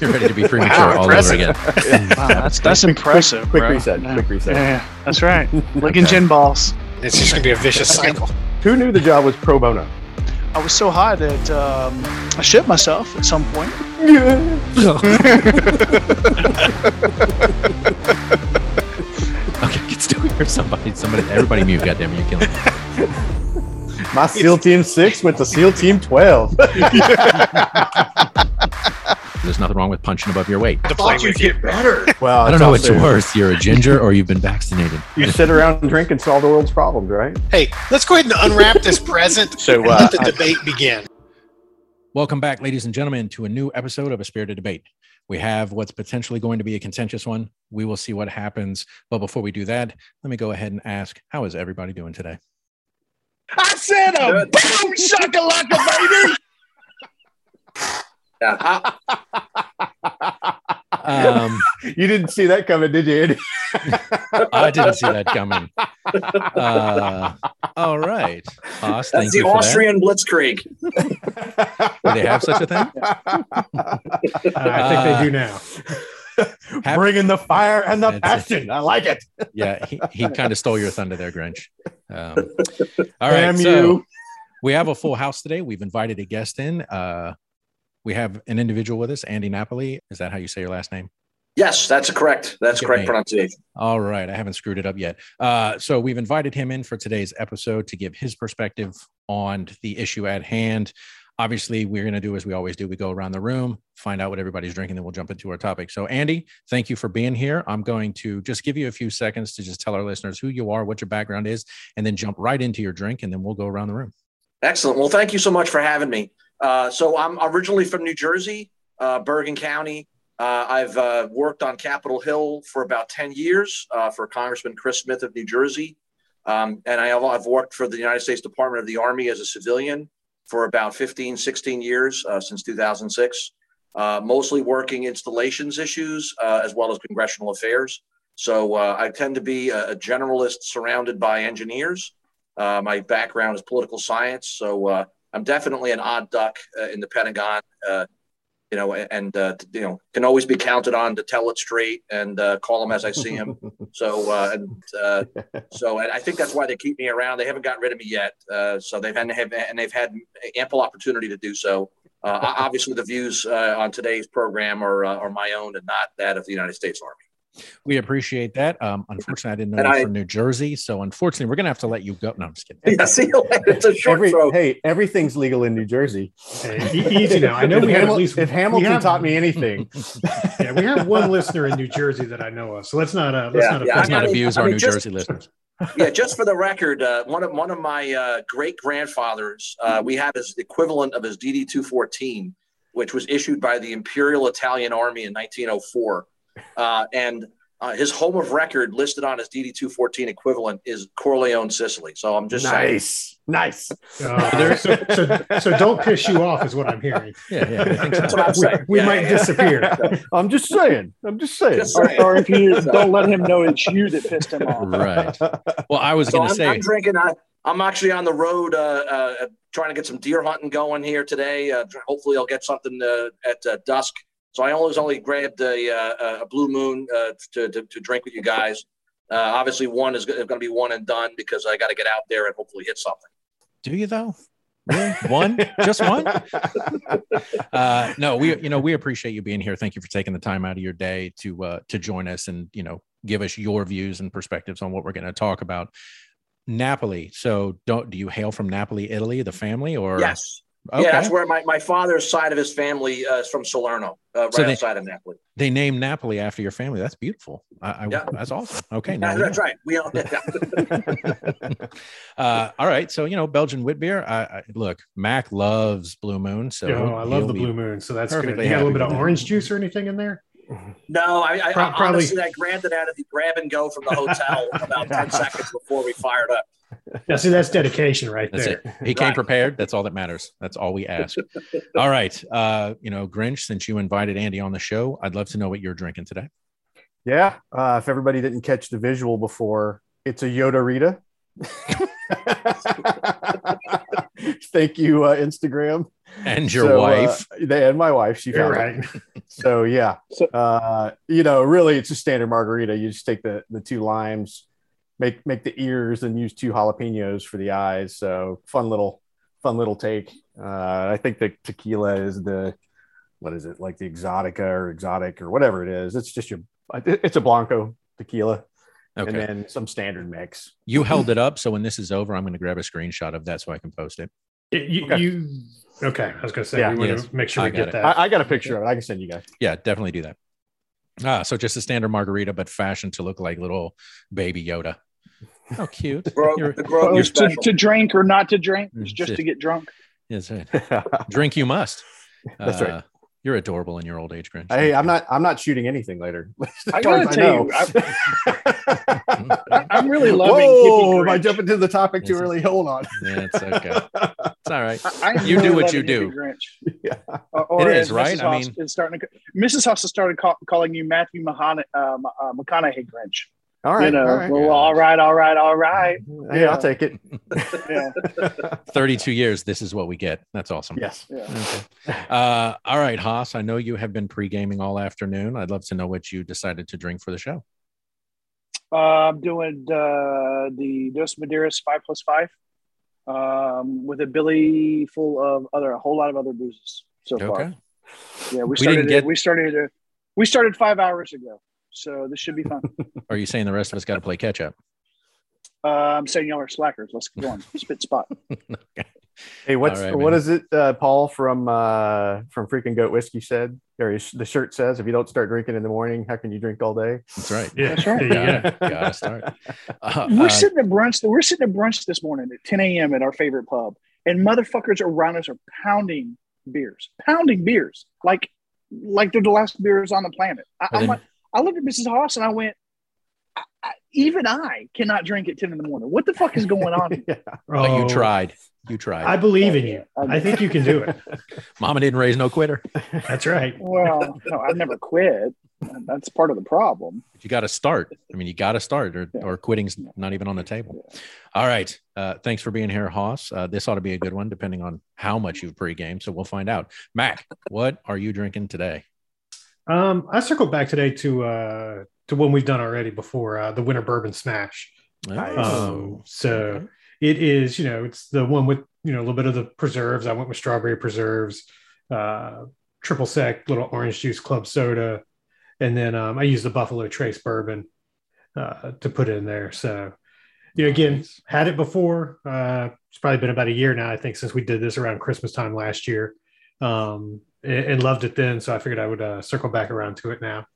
You're ready to be premature all over again. Wow, that's that's impressive. Quick bro. reset. Yeah. Quick reset. Yeah, yeah, that's right. Licking gin balls. It's just going to be a vicious cycle. Who knew the job was pro bono? I was so high that um, I shit myself at some point. Okay, can still hear somebody. Somebody, everybody mute. Goddamn, you're killing me. My SEAL Team 6 went to SEAL Team 12. There's nothing wrong with punching above your weight. To play with you. better. well, I don't know what's also- worse. You're a ginger or you've been vaccinated. You sit around and drink and solve the world's problems, right? Hey, let's go ahead and unwrap this present So, and uh, let the I- debate begin. Welcome back, ladies and gentlemen, to a new episode of A Spirited Debate. We have what's potentially going to be a contentious one. We will see what happens. But before we do that, let me go ahead and ask how is everybody doing today? I said a Good. boom shakalaka, baby. Um, You didn't see that coming, did you, I didn't see that coming. Uh, all right. Haas, thank That's you the for Austrian blitzkrieg. Do they have such a thing? I think they do now. Hap- Bringing the fire and the passion. I like it. Yeah, he, he kind of stole your thunder there, Grinch. Um, all right. Damn so you. we have a full house today. We've invited a guest in. Uh, we have an individual with us, Andy Napoli. Is that how you say your last name? Yes, that's correct. That's Good correct name. pronunciation. All right. I haven't screwed it up yet. Uh, so we've invited him in for today's episode to give his perspective on the issue at hand. Obviously, we're going to do as we always do. We go around the room, find out what everybody's drinking, then we'll jump into our topic. So, Andy, thank you for being here. I'm going to just give you a few seconds to just tell our listeners who you are, what your background is, and then jump right into your drink, and then we'll go around the room. Excellent. Well, thank you so much for having me. Uh, so I'm originally from New Jersey, uh, Bergen County. Uh, I've uh, worked on Capitol Hill for about 10 years uh, for Congressman Chris Smith of New Jersey. Um, and I have, I've worked for the United States Department of the Army as a civilian for about 15, 16 years uh, since 2006, uh, mostly working installations issues uh, as well as congressional affairs. So uh, I tend to be a, a generalist surrounded by engineers. Uh, my background is political science, so uh, I'm definitely an odd duck in the Pentagon. You know, and uh, you know, can always be counted on to tell it straight and uh, call them as I see them. so, uh, and uh, so, and I think that's why they keep me around. They haven't gotten rid of me yet, uh, so they've had, have, and they've had ample opportunity to do so. Uh, obviously, the views uh, on today's program are uh, are my own and not that of the United States Army. We appreciate that. Um, unfortunately, I didn't know And you were I- from New Jersey. So, unfortunately, we're going to have to let you go. No, I'm just kidding. Yeah, see you later. It's a short Every, throw. hey, everything's legal in New Jersey. Hey, easy now. I know if, we have at least if Hamilton have- taught me anything, Yeah, we have one listener in New Jersey that I know of. So let's not uh, let's Yeah, not yeah, Let's offend I not mean- abuse I our mean, New just- Jersey listeners. yeah, just for the record, uh, one of one of my uh, great grandfathers, uh, we have his equivalent of his DD two fourteen, which was issued by the Imperial Italian Army in 1904, uh, and uh, his home of record listed on his DD two fourteen equivalent is Corleone, Sicily. So I'm just saying. nice, nice. Uh, so, so, so don't piss you off, is what I'm hearing. Yeah, yeah. So. That's what I'm We, saying. we Yeah, might yeah. disappear. I'm just saying. I'm just saying. Just saying. or if you don't let him know it's you that pissed him off. Right. Well, I was So going to say, I'm drinking. I, I'm actually on the road, uh, uh, trying to get some deer hunting going here today. Uh, hopefully, I'll get something uh, at uh, dusk. So I always only grabbed a, uh, a blue moon uh, to, to, to drink with you guys. Uh, obviously, one is going to be one and done because I got to get out there and hopefully hit something. do you though? Really? One? Just one? Uh, no, we, you know, we appreciate you being here. Thank you for taking the time out of your day to, uh, to join us and, you know, give us your views and perspectives on what we're going to talk about. Napoli. So don't, do you hail from Napoli, Italy, the family or? Yes. Okay. Yeah, that's where my, my father's side of his family uh, is from Salerno, uh, right So they- outside of Napoli. they named Napoli after your family. That's beautiful. I, I Yeah. that's awesome. Okay. Now Yeah, that's know. right. We own it. uh, all right. So, you know, Belgian wit beer. I, I look, Mac loves Blue Moon. So oh, I love the blue moon. So that's good. perfectly You got a little bit of orange juice or anything in there? No, I, I, Pro- I probably- honestly, I granted out of the grab and go from the hotel about 10 seconds before we fired up. Yeah, see, that's dedication right That's there. it. He came Right. prepared. That's all that matters. That's all we ask. all right. Uh, you know, Grinch, since you invited Andy on the show, I'd love to know what you're drinking today. Yeah. Uh, if everybody didn't catch the visual before, it's a Yoda Rita. thank you, uh, Instagram. And your So, uh, wife. they and my wife. She You're found it. right. So yeah, So- uh, you know, really, it's a standard margarita. You just take the the two limes, make make the ears, and use two jalapenos for the eyes. So fun little fun little take. Uh, I think the tequila is the what is it like the exotica or exotic or whatever it is. It's just your it's a blanco tequila, Okay. and then some standard mix. you held it up. So when this is over, I'm going to grab a screenshot of that so I can post it. You, Okay. you okay? I was going to say Yeah. we want to make sure I we get it. that. I, I got a picture of it. I can send you guys. Yeah, definitely do that. Ah, so just a standard margarita, but fashioned to look like little baby Yoda. How cute. Bro, You're- the Grove you're is to, to drink or not to drink, it's Mm, just shit. to get drunk. yes, right. Drink you must. That's right. Uh, You're adorable in your old age, Grinch. hey, I'm not. I'm not shooting anything later. I far gotta as tell you, know. I'm really loving Whoa! Am I Grinch. jumping to the topic too Yes. early? Hold on. Yeah, it's okay. It's all right. I, I'm You do what you do. Grinch. Yeah. Or, or It is, right? Mrs. I Haas mean- is starting to, Mrs. Haas has started call, calling you Matthew Mahana, uh, uh, McConaughey Grinch. All right. you know, all right. well, all right, all right, all right. Hey, I'll take it. Yeah, 32 years. This is what we get. That's awesome. yes. yeah. Okay. Uh, all right, Haas. I know you have been pre gaming all afternoon. I'd love to know what you decided to drink for the show. Uh, I'm doing uh, the Dos Maderas five plus five um, with a billy full of other, a whole lot of other boozes so far. Okay. Yeah, we We started. didn't get- we started. uh, we started five hours ago, so this should be fun. Are you saying the rest of us got to play catch up? uh, I'm saying y'all are slackers. Let's go on. Spit spot. Hey, what's All right, what man. is it? Uh, Paul from uh, from freaking Goat Whiskey said, or the shirt says, if you don't start drinking in the morning, how can you drink all day? That's right. yeah, That's right. there. Gotta, gotta start. Uh, We're uh, sitting at brunch. We're sitting at brunch this morning at 10 a.m. at our favorite pub, and motherfuckers around us are pounding beers, pounding beers like like they're the last beers on the planet. I, I'm then- like, I looked at Mrs. Haas and I went, I, I, even I cannot drink at 10 in the morning. What the fuck is going on? here? yeah. but you Oh, tried. You tried. I believe in you. I- I think you can do it. Mama didn't raise no quitter. That's right. Well, no, I never quit. That's part of the problem. You got to start. I mean, you got to start, or, Yeah. or quitting's not even on the table. All right. Uh, thanks for being here, Haas. Uh, this ought to be a good one, depending on how much you've pregame. So we'll find out. Mac, what are you drinking today? Um, I circled back today to uh to one we've done already before, uh, the Winter Bourbon Smash. Um, so it is, you know, it's the one with you know a little bit of the preserves. I went with strawberry preserves, uh, triple sec, little orange juice club soda, and then um, I used the Buffalo Trace bourbon uh, to put in there. So, you know, again, Nice. had it before. Uh, it's probably been about a year now, I think, since we did this around Christmas time last year, um, and, and loved it then. So I figured I would uh, circle back around to it now.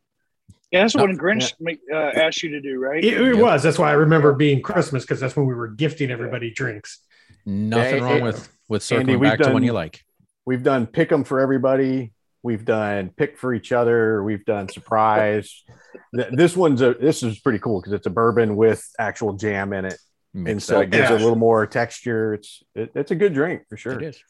Yeah, that's No, what Grinch make, uh, asked you to do, right? It, it Yep. was. That's why I remember being Christmas because that's when we were gifting everybody drinks. Nothing Yeah, wrong it- with with Andy, circling we've back to one done- you like. We've done pick 'em for everybody. We've done pick for each other. We've done surprise. This one's a this is pretty cool because it's a bourbon with actual jam in it, and so it gives Yeah. a little more texture. It's it, it's a good drink for sure. It is.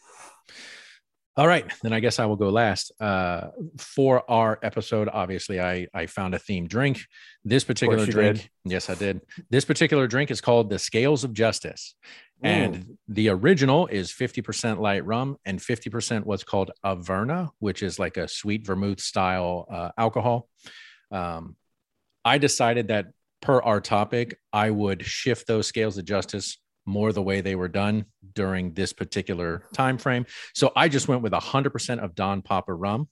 All right, then I guess I will go last. Uh, for our episode, obviously, I I found a themed drink. This particular drink, did. yes, I did. This particular drink is called the Scales of Justice, and the original is fifty percent light rum and fifty percent what's called Averna, which is like a sweet vermouth style uh, alcohol. Um, I decided that per our topic, I would shift those scales of justice more the way they were done during this particular time frame. So I just went with 100% of Don Papa rum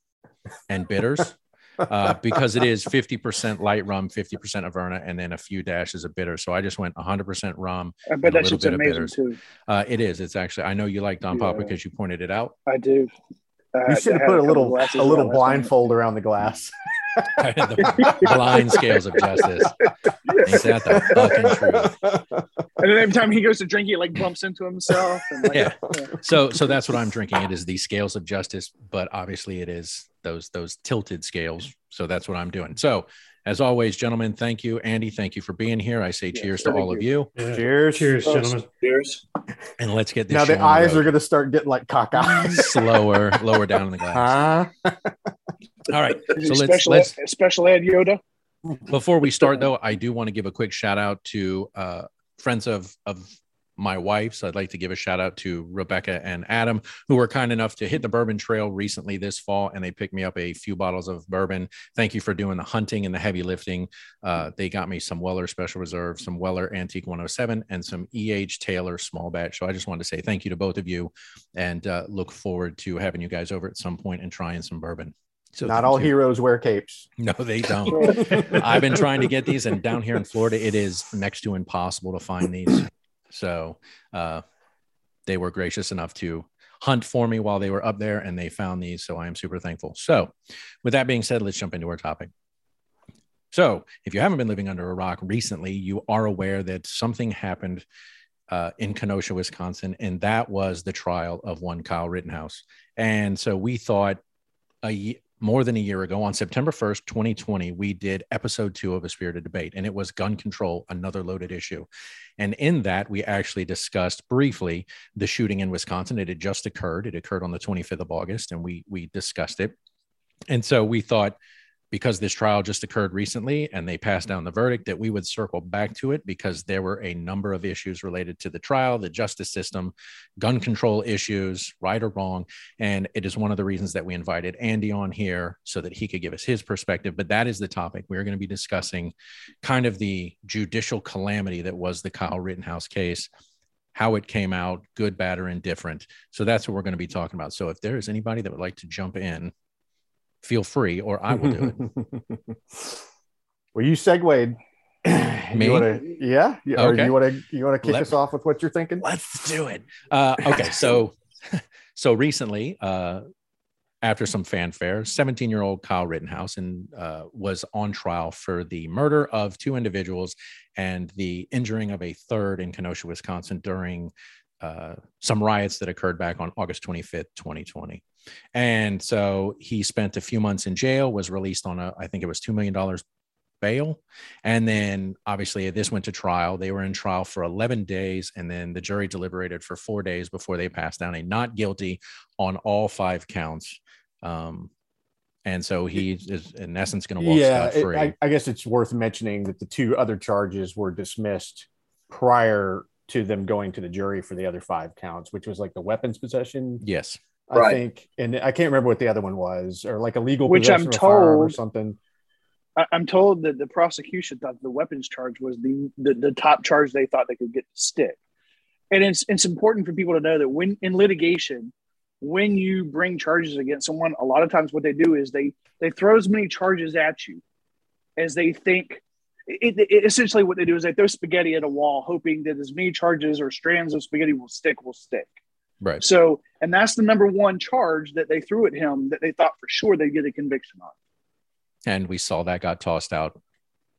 and bitters uh, because it is 50% light rum, 50% Averna, and then a few dashes of bitter. So I just went 100% rum. I bet a that little bit of amazing bitters. too. Uh, it is. It's actually. I know you like Don Papa because you pointed it out. I do. Uh, You should have put a little a little that last night. blindfold around the glass. the blind scales of justice. Ain't that the fucking truth? And then every time he goes to drink, he like bumps into himself. And like, Yeah. So so that's what I'm drinking. It is the scales of justice, but obviously it is those those tilted scales. So that's what I'm doing. So as always, gentlemen, thank you. Andy, thank you for being here. I say Yeah, cheers to thank all of you. you. Yeah. Cheers. Cheers, Oh, gentlemen. Cheers. And let's get this Now show the on eyes are going to start getting like cockeyed. slower, lower down in the glass. Huh? All right. So let's special, let's ed, special ed Yoda. before we start though, I do want to give a quick shout out to uh friends of of my wife. So I'd like to give a shout out to Rebecca and Adam, who were kind enough to hit the bourbon trail recently this fall, and they picked me up a few bottles of bourbon. Thank you for doing the hunting and the heavy lifting. Uh, they got me some Weller Special Reserve, some Weller Antique 107, and some EH Taylor Small Batch. So I just wanted to say thank you to both of you, and uh, look forward to having you guys over at some point and trying some bourbon. So not all you. heroes wear capes. No, they don't. I've been trying to get these, and down here in Florida, it is next to impossible to find these. So uh, they were gracious enough to hunt for me while they were up there, and they found these. So I am super thankful. So, with that being said, let's jump into our topic. So, if you haven't been living under a rock recently, you are aware that something happened uh, in Kenosha, Wisconsin, and that was the trial of one Kyle Rittenhouse. And so we thought a more than a year ago on September 1st, 2020, we did episode two of A Spirited Debate, and it was gun control, another loaded issue. And in that, we actually discussed briefly the shooting in Wisconsin. It had just occurred. It occurred on the 25th of August, and we we discussed it. And so we thought because this trial just occurred recently and they passed mm-hmm. down the verdict that we would circle back to it because there were a number of issues related to the trial the justice system gun control issues right or wrong. And it is one of the reasons that we invited andy on here so that he could give us his perspective. But that is the topic we're going to be discussing kind of the judicial calamity that was the kyle rittenhouse case how it came out good bad or indifferent. So that's what we're going to be talking about. So if there is anybody that would like to jump in feel free or I will do it. well, you segued. Me? You wanna, yeah. Okay. You want to you want to kick Let, us off with what you're thinking? Let's do it. Uh, okay, so so recently, uh, after some fanfare, 17 year old Kyle Rittenhouse and uh, was on trial for the murder of two individuals and the injuring of a third in Kenosha, Wisconsin during uh, some riots that occurred back on August 25th, 2020. And so he spent a few months in jail, was released on a, I think it was $2 million bail. And then obviously this went to trial. They were in trial for 11 days. And then the jury deliberated for four days before they passed down a not guilty on all five counts. Um, and so he is in essence going to walk yeah, free. I, I guess it's worth mentioning that the two other charges were dismissed prior to them going to the jury for the other five counts, which was like the weapons possession. Yes. I right. think, and I can't remember what the other one was, or like illegal which I'm told or something. I'm told that the prosecution thought the weapons charge was the, the, the top charge they thought they could get to stick. And it's it's important for people to know that when in litigation, when you bring charges against someone, a lot of times what they do is they they throw as many charges at you as they think. It, it, essentially, what they do is they throw spaghetti at a wall, hoping that as many charges or strands of spaghetti will stick will stick. Right. So, and that's the number one charge that they threw at him that they thought for sure they'd get a conviction on. And we saw that got tossed out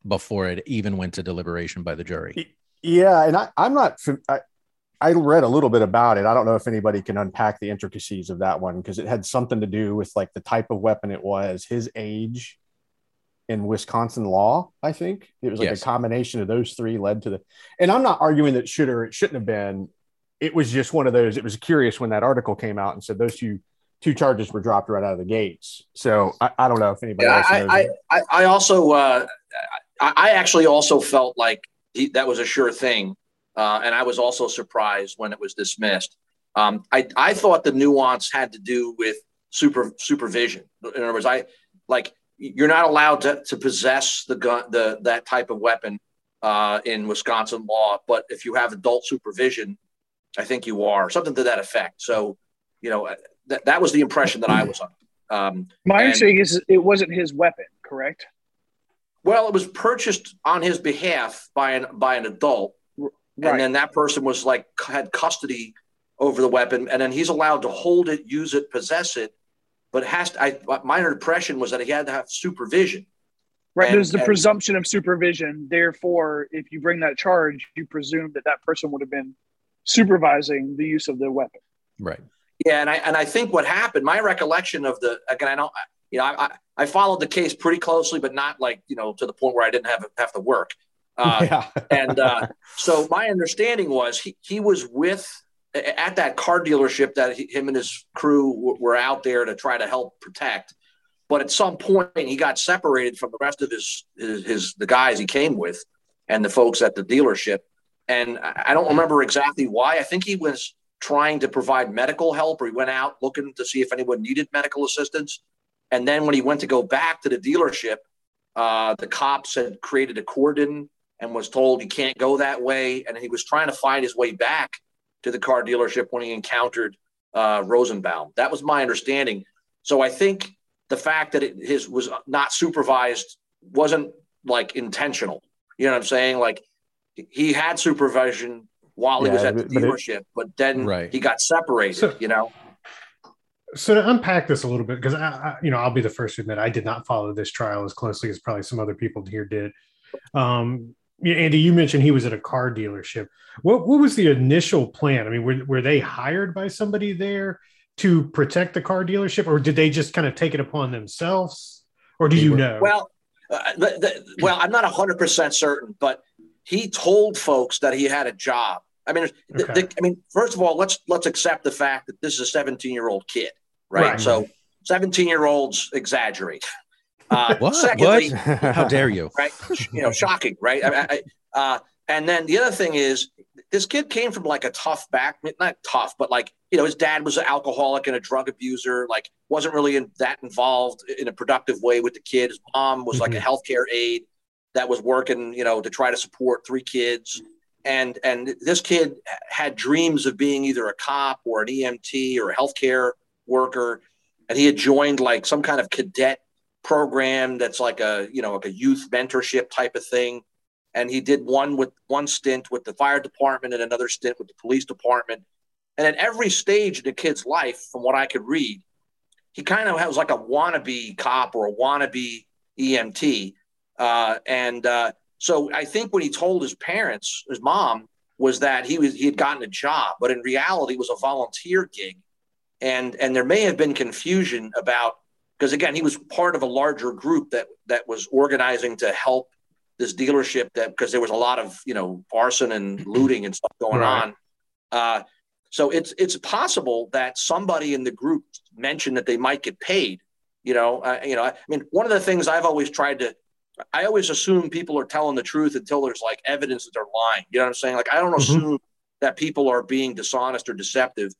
before it even went to deliberation by the jury. Yeah, and I, I'm not. I, I read a little bit about it. I don't know if anybody can unpack the intricacies of that one because it had something to do with like the type of weapon it was, his age, in Wisconsin law. I think it was like yes. a combination of those three led to the. And I'm not arguing that should or it shouldn't have been it was just one of those. It was curious when that article came out and said those two two charges were dropped right out of the gates. So I, I don't know if anybody. Yeah, I, I, I, also uh, I actually also felt like he, that was a sure thing, uh, and I was also surprised when it was dismissed. Um, I I thought the nuance had to do with super supervision. In other words, I like you're not allowed to, to possess the gun the that type of weapon uh, in Wisconsin law, but if you have adult supervision, I think you are, something to that effect. So, you know, uh, that, that was the impression that I was under. Um, My understanding is it wasn't his weapon, correct? Well, it was purchased on his behalf by an by an adult, right. and then that person was like had custody over the weapon, and then he's allowed to hold it, use it, possess it, but has to, I, my impression was that he had to have supervision. Right. And, There's the and, presumption of supervision. Therefore, if you bring that charge, you presume that that person would have been supervising the use of the weapon. Right. Yeah, and I and I think what happened. My recollection of the again, I don't, you know, I I followed the case pretty closely, but not like you know to the point where I didn't have have to work. Uh, yeah. and uh, so my understanding was he he was with at that car dealership that he, him and his crew were out there to try to help protect. But at some point, he got separated from the rest of his, his, his the guys he came with and the folks at the dealership and I don't remember exactly why. I think he was trying to provide medical help, or he went out looking to see if anyone needed medical assistance. And then when he went to go back to the dealership, uh, the cops had created a cordon and was told he can't go that way. And he was trying to find his way back to the car dealership when he encountered uh, Rosenbaum. That was my understanding. So I think the fact that it, his was not supervised wasn't like intentional. You know what I'm saying? Like he had supervision while he was at the but- but it- dealership, but then Right. he got separated. So- you know, So to unpack this a little bit, because I, I, you know, I'll be the first to admit I did not follow this trial as closely as probably some other people here did. Um, Andy, you mentioned he was at a car dealership. What what was the initial plan? I mean, were were they hired by somebody there to protect the car dealership, or did they just kind of take it upon themselves? Or do They you were- know? Well, uh, the, the, well, I'm not 100% certain, but he told folks that he had a job. I mean, Okay. the, I mean, first of all, let's let's accept the fact that this is a 17 year old kid, right? Right. So 17 year olds exaggerate. Uh, What? Secondly, How dare you? right? You know, shocking, right? I, I, uh, and then the other thing is, this kid came from like a tough back, not tough, but like you know, his dad was an alcoholic and a drug abuser. Like, wasn't really in, that involved in a productive way with the kid. His mom was like a healthcare aide that was working, you know, to try to support three kids. And and this kid had dreams of being either a cop or an EMT or a healthcare worker, and he had joined like some kind of cadet program that's like a you know like a youth mentorship type of thing. And he did one with one stint with the fire department and another stint with the police department. And at every stage in the kid's life from what i could read he kind of was like a wannabe cop or a wannabe emt uh, and uh, so i think when he told his parents his mom was that he was he had gotten a job but in reality it was a volunteer gig. And and there may have been confusion about because again he was part of a larger group that that was organizing to help this dealership that because there was a lot of you know arson and looting and stuff going Right. on. Uh, so it's it's possible that somebody in the group mentioned that they might get paid you know uh, you know i mean one of the things i've always tried to i always assume people are telling the truth until there's like evidence that they're lying you know what i'm saying like i don't Mhm. assume that people are being dishonest or deceptive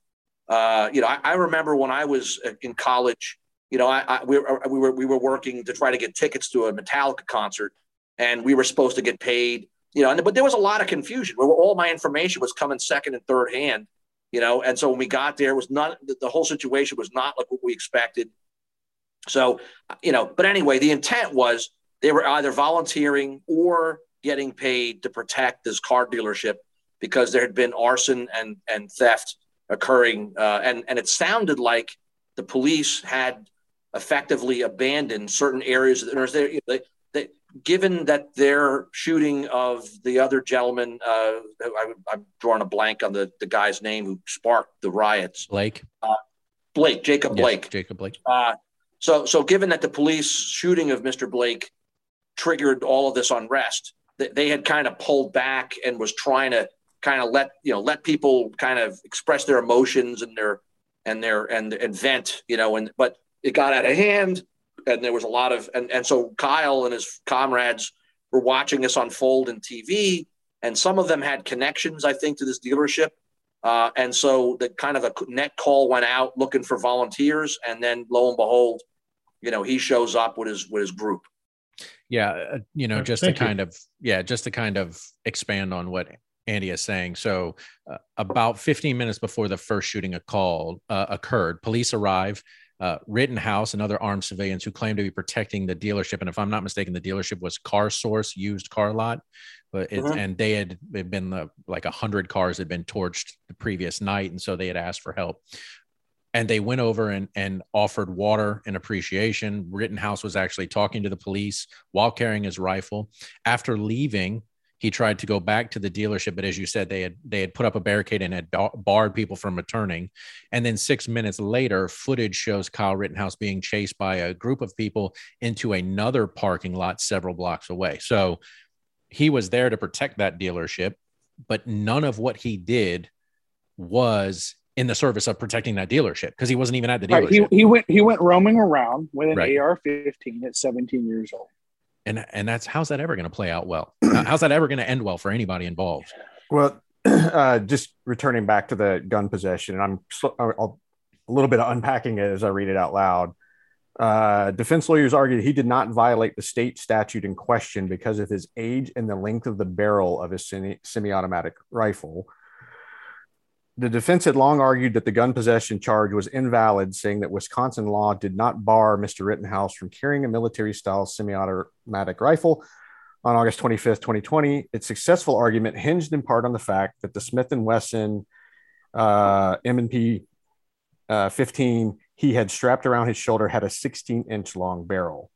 uh, you know I, I remember when i was in college you know, I, I we, were, we were we were working to try to get tickets to a Metallica concert, and we were supposed to get paid. You know, and, but there was a lot of confusion. Where all my information was coming second and third hand. You know, and so when we got there, it was not the, the whole situation was not like what we expected. So, you know, but anyway, the intent was they were either volunteering or getting paid to protect this car dealership because there had been arson and and theft occurring, uh, and and it sounded like the police had effectively abandoned certain areas. There's there, they, they, given that their shooting of the other gentleman, uh, I, I'm drawing a blank on the, the guy's name who sparked the riots. Blake. Blake, Jacob Yes, Blake. Jacob Blake. Uh, so, so given that the police shooting of Mr. Blake triggered all of this unrest, they, had kind of pulled back and was trying to kind of let you know let people kind of express their emotions and their and their and and vent, you know, and but it got out of hand, and there was a lot of and and so Kyle and his comrades were watching this unfold in TV, and some of them had connections, I think, to this dealership. Uh, and so the kind of a net call went out looking for volunteers, and then lo and behold, you know, he shows up with his with his group. Yeah, uh, you know, Uh, just to thank you. kind of yeah, just to kind of expand on what Andy is saying. So, uh, about 15 minutes before the first shooting a call uh, occurred, police arrive. Uh, Rittenhouse and other armed civilians who claim to be protecting the dealership, and if I'm not mistaken, the dealership was Car Source used car lot, but it, Mhm. and they had been the, like a hundred cars had been torched the previous night, and so they had asked for help and they went over and, and offered water in appreciation. Rittenhouse was actually talking to the police while carrying his rifle. After leaving, he tried to go back to the dealership, but as you said, they had they had put up a barricade and had barred people from returning. And then six minutes later, footage shows Kyle Rittenhouse being chased by a group of people into another parking lot several blocks away. So he was there to protect that dealership, but none of what he did was in the service of protecting that dealership because he wasn't even at the Right, dealership. he, he went he went roaming around with an Right. AR-15 at 17 years old. and and that's how's that ever going to play out well? How's that ever going to end well for anybody involved? Well, uh, just returning back to the gun possession, and I'm sl- I'll, a little bit of unpacking it as I read it out loud. Uh, defense lawyers argued he did not violate the state statute in question because of his age and the length of the barrel of his semi automatic rifle. The defense had long argued that the gun possession charge was invalid, saying that Wisconsin law did not bar Mr. Rittenhouse from carrying a military style semi automatic rifle on August 25th, 2020. Its successful argument hinged in part on the fact that the Smith & Wesson uh, M&P uh, 15 he had strapped around his shoulder had a 16 inch long barrel.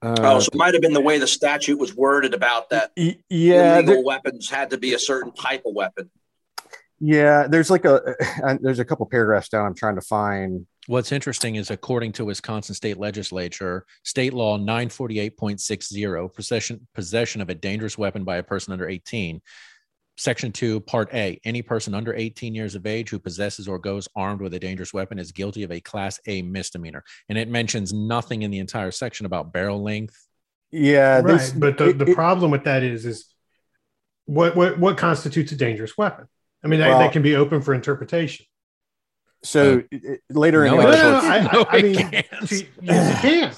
Uh, oh, so it might have been the way the statute was worded about that. Yeah, illegal weapons had to be a certain type of weapon. Yeah, there's like a there's a couple paragraphs down. I'm trying to find What's interesting is, according to Wisconsin State Legislature, State Law 948.60, possession possession of a dangerous weapon by a person under 18. Section 2, Part A Any person under 18 years of age who possesses or goes armed with a dangerous weapon is guilty of a Class A misdemeanor. And it mentions nothing in the entire section about barrel length. Yeah. Right. but the, it, the it, problem with that is, is what, what, what constitutes a dangerous weapon? I mean, that, well, that can be open for interpretation. So uh, later no, in the article, no, no, I, I, I mean, yes, it can.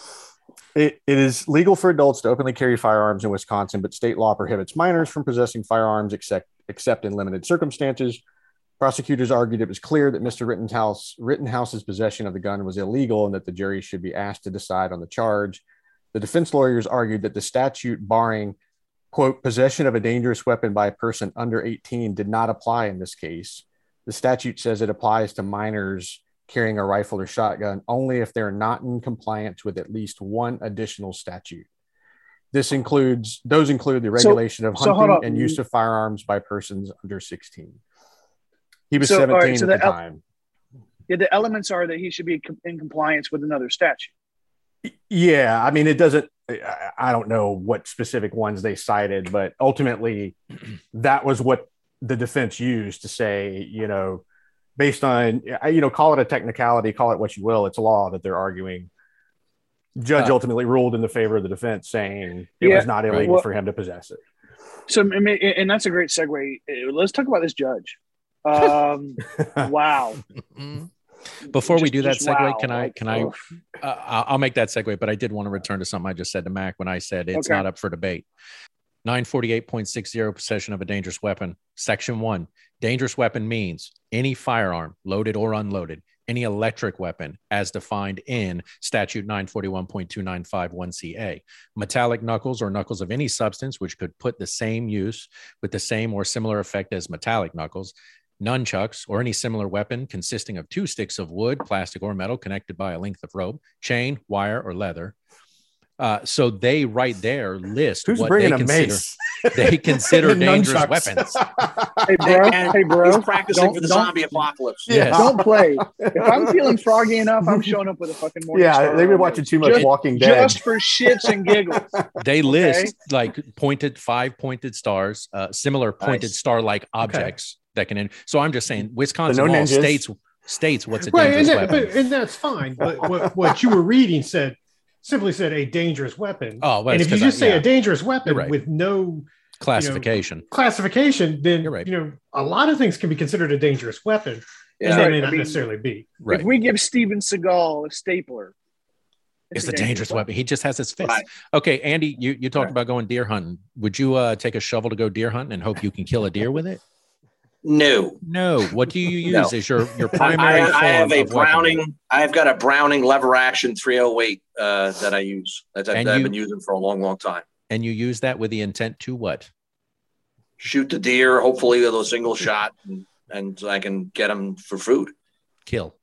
It, it is legal for adults to openly carry firearms in Wisconsin, but state law prohibits minors from possessing firearms except, except in limited circumstances. Prosecutors argued it was clear that Mr. Rittenhouse, Rittenhouse's possession of the gun was illegal and that the jury should be asked to decide on the charge. The defense lawyers argued that the statute barring, quote, possession of a dangerous weapon by a person under 18 did not apply in this case the statute says it applies to minors carrying a rifle or shotgun only if they're not in compliance with at least one additional statute. This includes those include the regulation so, of hunting so and use of firearms by persons under 16. He was so, 17 right, at the, the time. Yeah, the elements are that he should be in compliance with another statute. Yeah, I mean, it doesn't. I don't know what specific ones they cited, but ultimately, that was what the defense used to say, you know, based on, you know, call it a technicality, call it what you will, it's a law that they're arguing. Judge uh, ultimately ruled in the favor of the defense, saying it yeah, was not illegal well, for him to possess it. So, and that's a great segue. Let's talk about this judge. Um, wow. Before just, we do that segue, wow. can I can I uh, I'll make that segue, but I did want to return to something I just said to Mac when I said it's okay. not up for debate. 948.60 possession of a dangerous weapon. Section 1 dangerous weapon means any firearm, loaded or unloaded, any electric weapon as defined in statute 941.2951ca Metallic knuckles or knuckles of any substance which could put the same use with the same or similar effect as metallic knuckles. Nunchucks or any similar weapon consisting of two sticks of wood, plastic, or metal connected by a length of rope, chain, wire, or leather uh, so they right there list Who's what bringing they a consider, mace? they consider dangerous weapons. Hey bro, hey bro, he's practicing don't, for the zombie apocalypse. Yes. Don't play. If I'm feeling froggy enough, I'm showing up with a fucking morning. Yeah, they've been watching too much just, Walking Dead just for shits and giggles. They list okay? like pointed five pointed stars, uh, similar pointed nice. star like objects okay. That can. In- so I'm just saying, Wisconsin no law states states what's a dangerous right, and that, weapon, but, and that's fine. But what, what you were reading said simply said a dangerous weapon. Oh, and if you just I, say yeah. a dangerous weapon right. with no classification, you know, classification, then right. you know a lot of things can be considered a dangerous weapon, yeah, and they may not mean, necessarily be. Right. If we give Steven Seagal a stapler, it's, a dangerous, dangerous weapon. He just has his fist. Right. Okay, Andy, you, you talked right. about going deer hunting. Would you uh, take a shovel to go deer hunting and hope you can kill a deer with it? No. No. What do you use no. as your, your primary? I, I have a Browning. Weapon? I've got a Browning lever action 308 uh, that I use. That I've, been using for a long, long time. And you use that with the intent to what? Shoot the deer, hopefully with a single shot, and, and I can get them for food. Kill.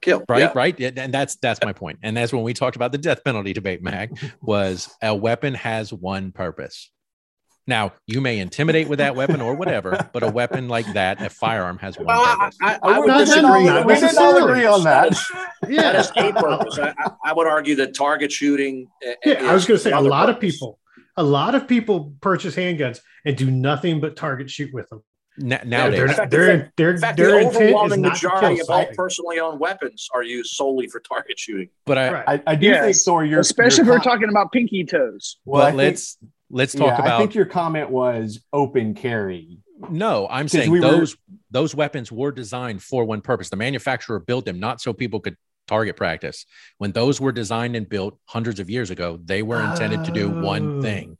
Kill. Right, yeah. right. And that's that's my point. And that's when we talked about the death penalty debate, mag was a weapon has one purpose now, you may intimidate with that weapon or whatever, but a weapon like that, a firearm, has one well, purpose. I, I, I would disagree. Not we didn't all agree on that. yeah, that is a purpose. I, I, would argue that target shooting. Yeah, I was going to say a lot purpose. of people, a lot of people purchase handguns and do nothing but target shoot with them. nowadays, they're, fact, they're, they're, in fact, the overwhelming majority of all personally owned weapons are used solely for target shooting. But I, right. I, I, do yes. think, Thor, you're especially you're if we're talking about pinky toes. Well, well let's let's talk yeah, about. I think your comment was open carry. No, I'm saying we were- those those weapons were designed for one purpose. The manufacturer built them not so people could target practice. When those were designed and built hundreds of years ago, they were intended to do Oh. one thing.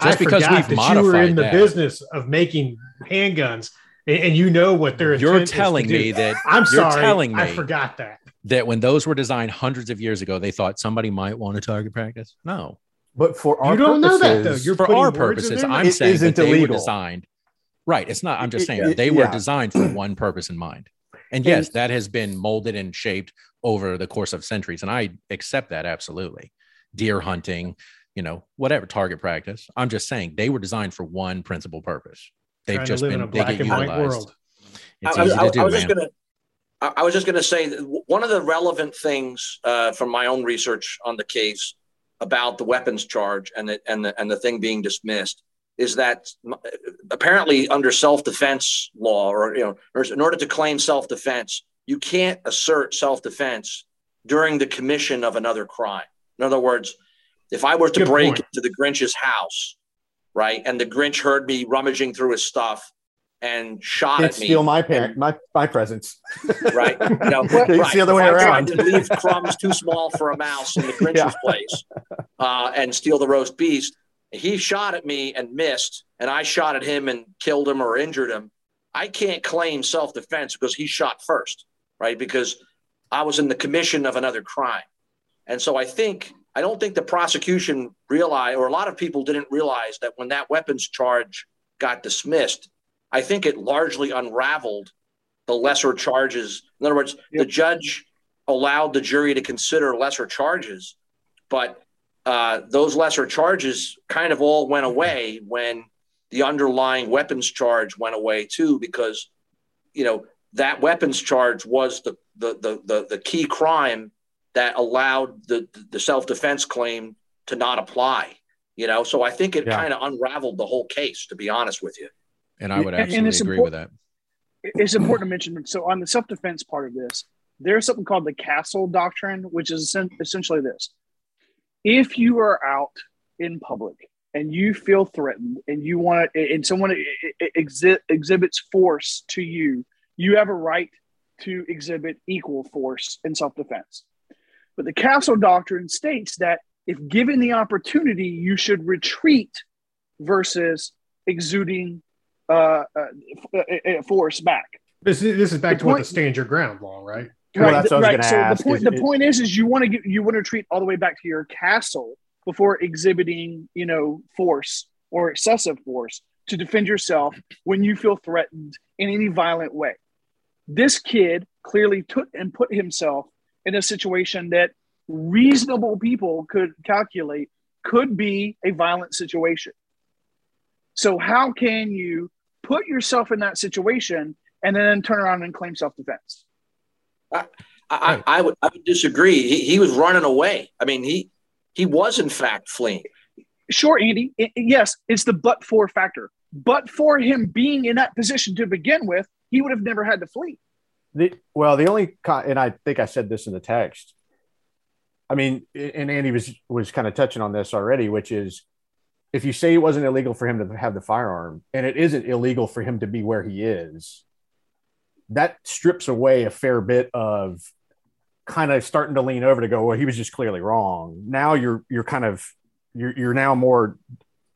I Just because we've that modified you were in the that, business of making handguns, and, and you know what they're. you're telling me that I'm you're sorry. telling I forgot that. that when those were designed hundreds of years ago, they thought somebody might want to target practice. No, But for our You don't know that, though. purposes- You're for our purposes, I'm. It saying that isn't they illegal. were designed. Right. It's not. I'm just saying it- they were yeah. designed for one purpose in mind. And yes, that has been molded and shaped over the course of centuries, and I accept that absolutely. Deer hunting, you know, whatever target practice. I'm just saying they were designed for one principal purpose. They've just been a they black get and white utilized. It's I, easy I- to do, I was man. just gonna. I I was just gonna say that one of the relevant things uh, from my own research on the case about the weapons charge and the and the and the thing being dismissed is that apparently under self defense law or you know in order to claim self defense you can't assert self defense during the commission of another crime. In other words, if I were to Good break point. into the Grinch's house, right, and the Grinch heard me rummaging through his stuff and shot Can't at me, steal my parent, my my presents. right? You know, It's the other way I around. to leave crumbs too small for a mouse in the Grinch's Yeah. place uh, and steal the roast beast. He shot at me and missed, and I shot at him and killed him or injured him. I can't claim self defense because he shot first, right? Because I was in the commission of another crime. And so I think, I don't think the prosecution realized, or a lot of people didn't realize that when that weapons charge got dismissed, I think it largely unraveled the lesser charges. In other words, the judge allowed the jury to consider lesser charges, but uh, those lesser charges kind of all went away when the underlying weapons charge went away too, because you know that weapons charge was the the the the, the key crime that allowed the the self defense claim to not apply. You know, so I think it Yeah. kind of unraveled the whole case. To be honest with you. And I would absolutely agree with that. it's important to mention. So on the self defense part of this, there's something called the Castle Doctrine, which is essentially this: if you are out in public and you feel threatened and you want to, and someone exhi- exhibits force to you, you have a right to exhibit equal force in self defense. But the Castle Doctrine states that if given the opportunity, you should retreat versus exuding uh, uh, f- uh, uh, force back. This is this is back The to what the stand your ground law, right? Well, that's what I was right. So ask, the point is the it- point is is you want to get you want to treat all the way back to your castle before exhibiting you know force or excessive force to defend yourself when you feel threatened in any violent way. This kid clearly took and put himself in a situation that reasonable people could calculate could be a violent situation. So how can you put yourself in that situation and then turn around and claim self-defense? I, I, I would I would disagree. He, he was running away. I mean, he he was in fact fleeing. Sure, Andy. I- yes, it's the but for factor. But for him being in that position to begin with, he would have never had to flee. The, well, the only and I think I said this in the text. I mean, and Andy was was kind of touching on this already, which is if you say it wasn't illegal for him to have the firearm, and it isn't illegal for him to be where he is, that strips away a fair bit of kind of starting to lean over to go, well, he was just clearly wrong. Now you're you're kind of you're you're now more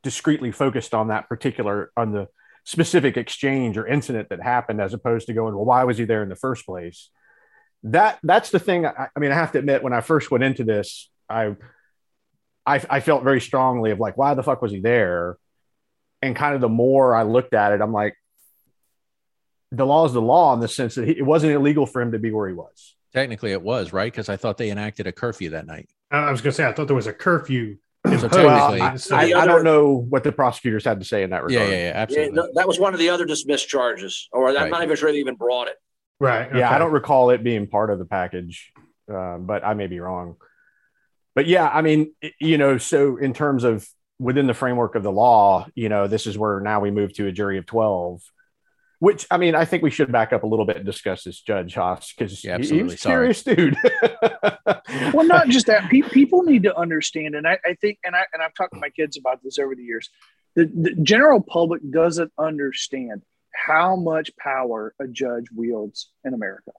discreetly focused on that particular on the specific exchange or incident that happened as opposed to going well why was he there in the first place that that's the thing I, I mean i have to admit when i first went into this I, I i felt very strongly of like why the fuck was he there and kind of the more i looked at it i'm like the law is the law in the sense that he, it wasn't illegal for him to be where he was Technically, it was right because I thought they enacted a curfew that night. I I was going to say I thought there was a curfew. So imposed. technically- well, I, So- I, the I don't know what the prosecutors had to say in that regard Yeah, yeah, yeah, Yeah, absolutely. no, that was one of the other dismissed charges, or I'm Right. not even sure they even brought it. right. Yeah, I don't recall it being part of the package, uh, but I may be wrong. But yeah, I mean, you know, so in terms of within the framework of the law, you know, this is where now we move to a jury of 12, which I mean, I think we should back up a little bit and discuss this Judge Haas because Yeah, he's a serious dude. Well, not just that. Pe- people need to understand, and I, I think, and I and I've talked to my kids about this over the years. The, the general public doesn't understand how much power a judge wields in America.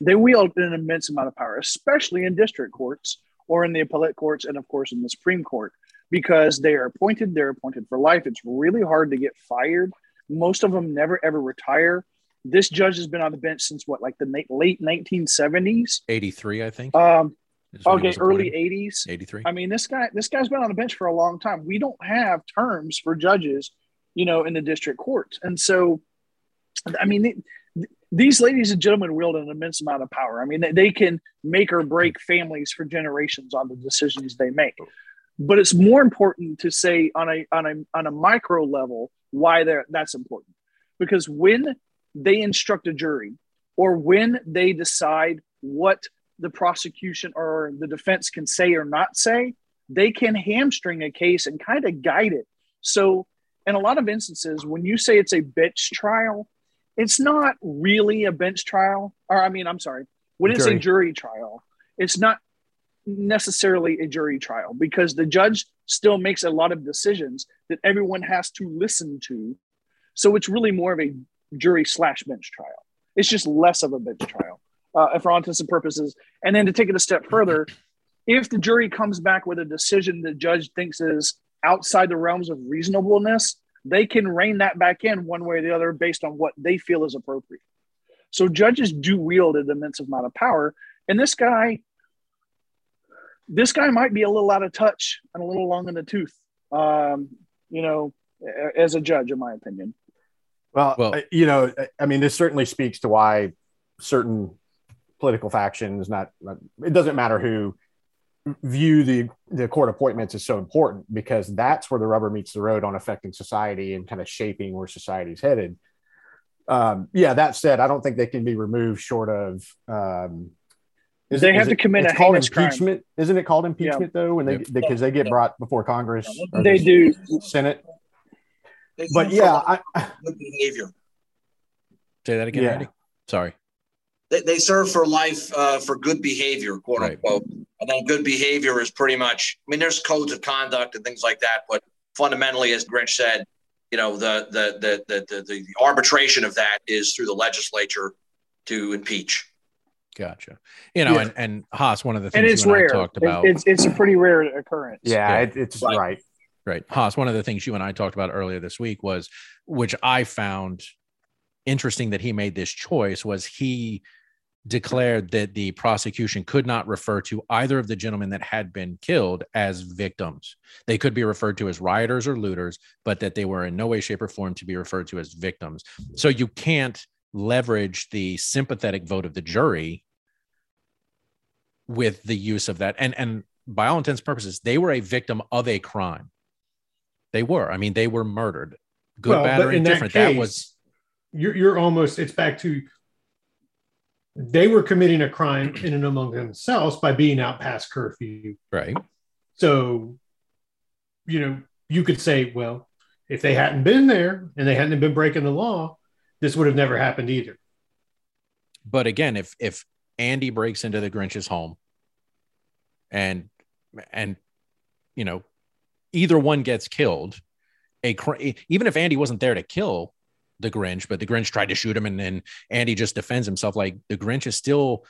They wield an immense amount of power, especially in district courts or in the appellate courts, and of course in the Supreme Court, because they are appointed. They're appointed for life. It's really hard to get fired. Most of them never ever retire. This judge has been on the bench since what, like the late 1970s? 83, I think. Um, okay, early 80s. 83. I mean, this guy, this guy's been on the bench for a long time. We don't have terms for judges, you know, in the district courts, and so, I mean, these ladies and gentlemen wield an immense amount of power. I mean, they, can make or break families for generations on the decisions they make. But it's more important to say on a on a on a micro level why they're, that's important, because when they instruct a jury or when they decide what the prosecution or the defense can say or not say, they can hamstring a case and kind of guide it. So, in a lot of instances, when you say it's a bench trial, it's not really a bench trial. Or, I mean, I'm sorry, when it's jury. a jury trial, it's not necessarily a jury trial because the judge still makes a lot of decisions that everyone has to listen to. So, it's really more of a jury slash bench trial. It's just less of a bench trial uh, for all intents and purposes. And then to take it a step further, if the jury comes back with a decision the judge thinks is outside the realms of reasonableness, they can rein that back in one way or the other based on what they feel is appropriate. So judges do wield an immense amount of power. And this guy, this guy might be a little out of touch and a little long in the tooth, um, you know, as a judge, in my opinion. Well, well, you know, I mean, this certainly speaks to why certain political factions, not, not it doesn't matter who, view the the court appointments as so important because that's where the rubber meets the road on affecting society and kind of shaping where society's headed. Um, yeah, that said, I don't think they can be removed short of. Um, is they it, have to it, commit it's a called impeachment. Crime. Isn't it called impeachment yeah. though? When they because they get brought before Congress, they do Senate but yeah, I, behavior. Say that again, yeah. Andy. Sorry. They, they serve for life uh, for good behavior, quote right. unquote. And then good behavior is pretty much. I mean, there's codes of conduct and things like that, but fundamentally, as Grinch said, you know, the the the the the, the arbitration of that is through the legislature to impeach. Gotcha. You know, yeah. and and Haas, one of the things and it's rare. talked about. It's it's a pretty rare occurrence. Yeah, yeah. It, it's right. right. Right. Haas, one of the things you and I talked about earlier this week was, which I found interesting that he made this choice, was he declared that the prosecution could not refer to either of the gentlemen that had been killed as victims. They could be referred to as rioters or looters, but that they were in no way, shape, or form to be referred to as victims. So you can't leverage the sympathetic vote of the jury with the use of that. And and by all intents and purposes, they were a victim of a crime. They were. I mean, they were murdered. Good, well, bad, or indifferent. That, case, that was. You're, you're almost. It's back to. They were committing a crime in and among themselves by being out past curfew. Right. So, you know, you could say, well, if they hadn't been there and they hadn't been breaking the law, this would have never happened either. But again, if if Andy breaks into the Grinch's home and and you know either one gets killed, a even if Andy wasn't there to kill the Grinch, but the Grinch tried to shoot him, and then Andy just defends himself. Like the Grinch is still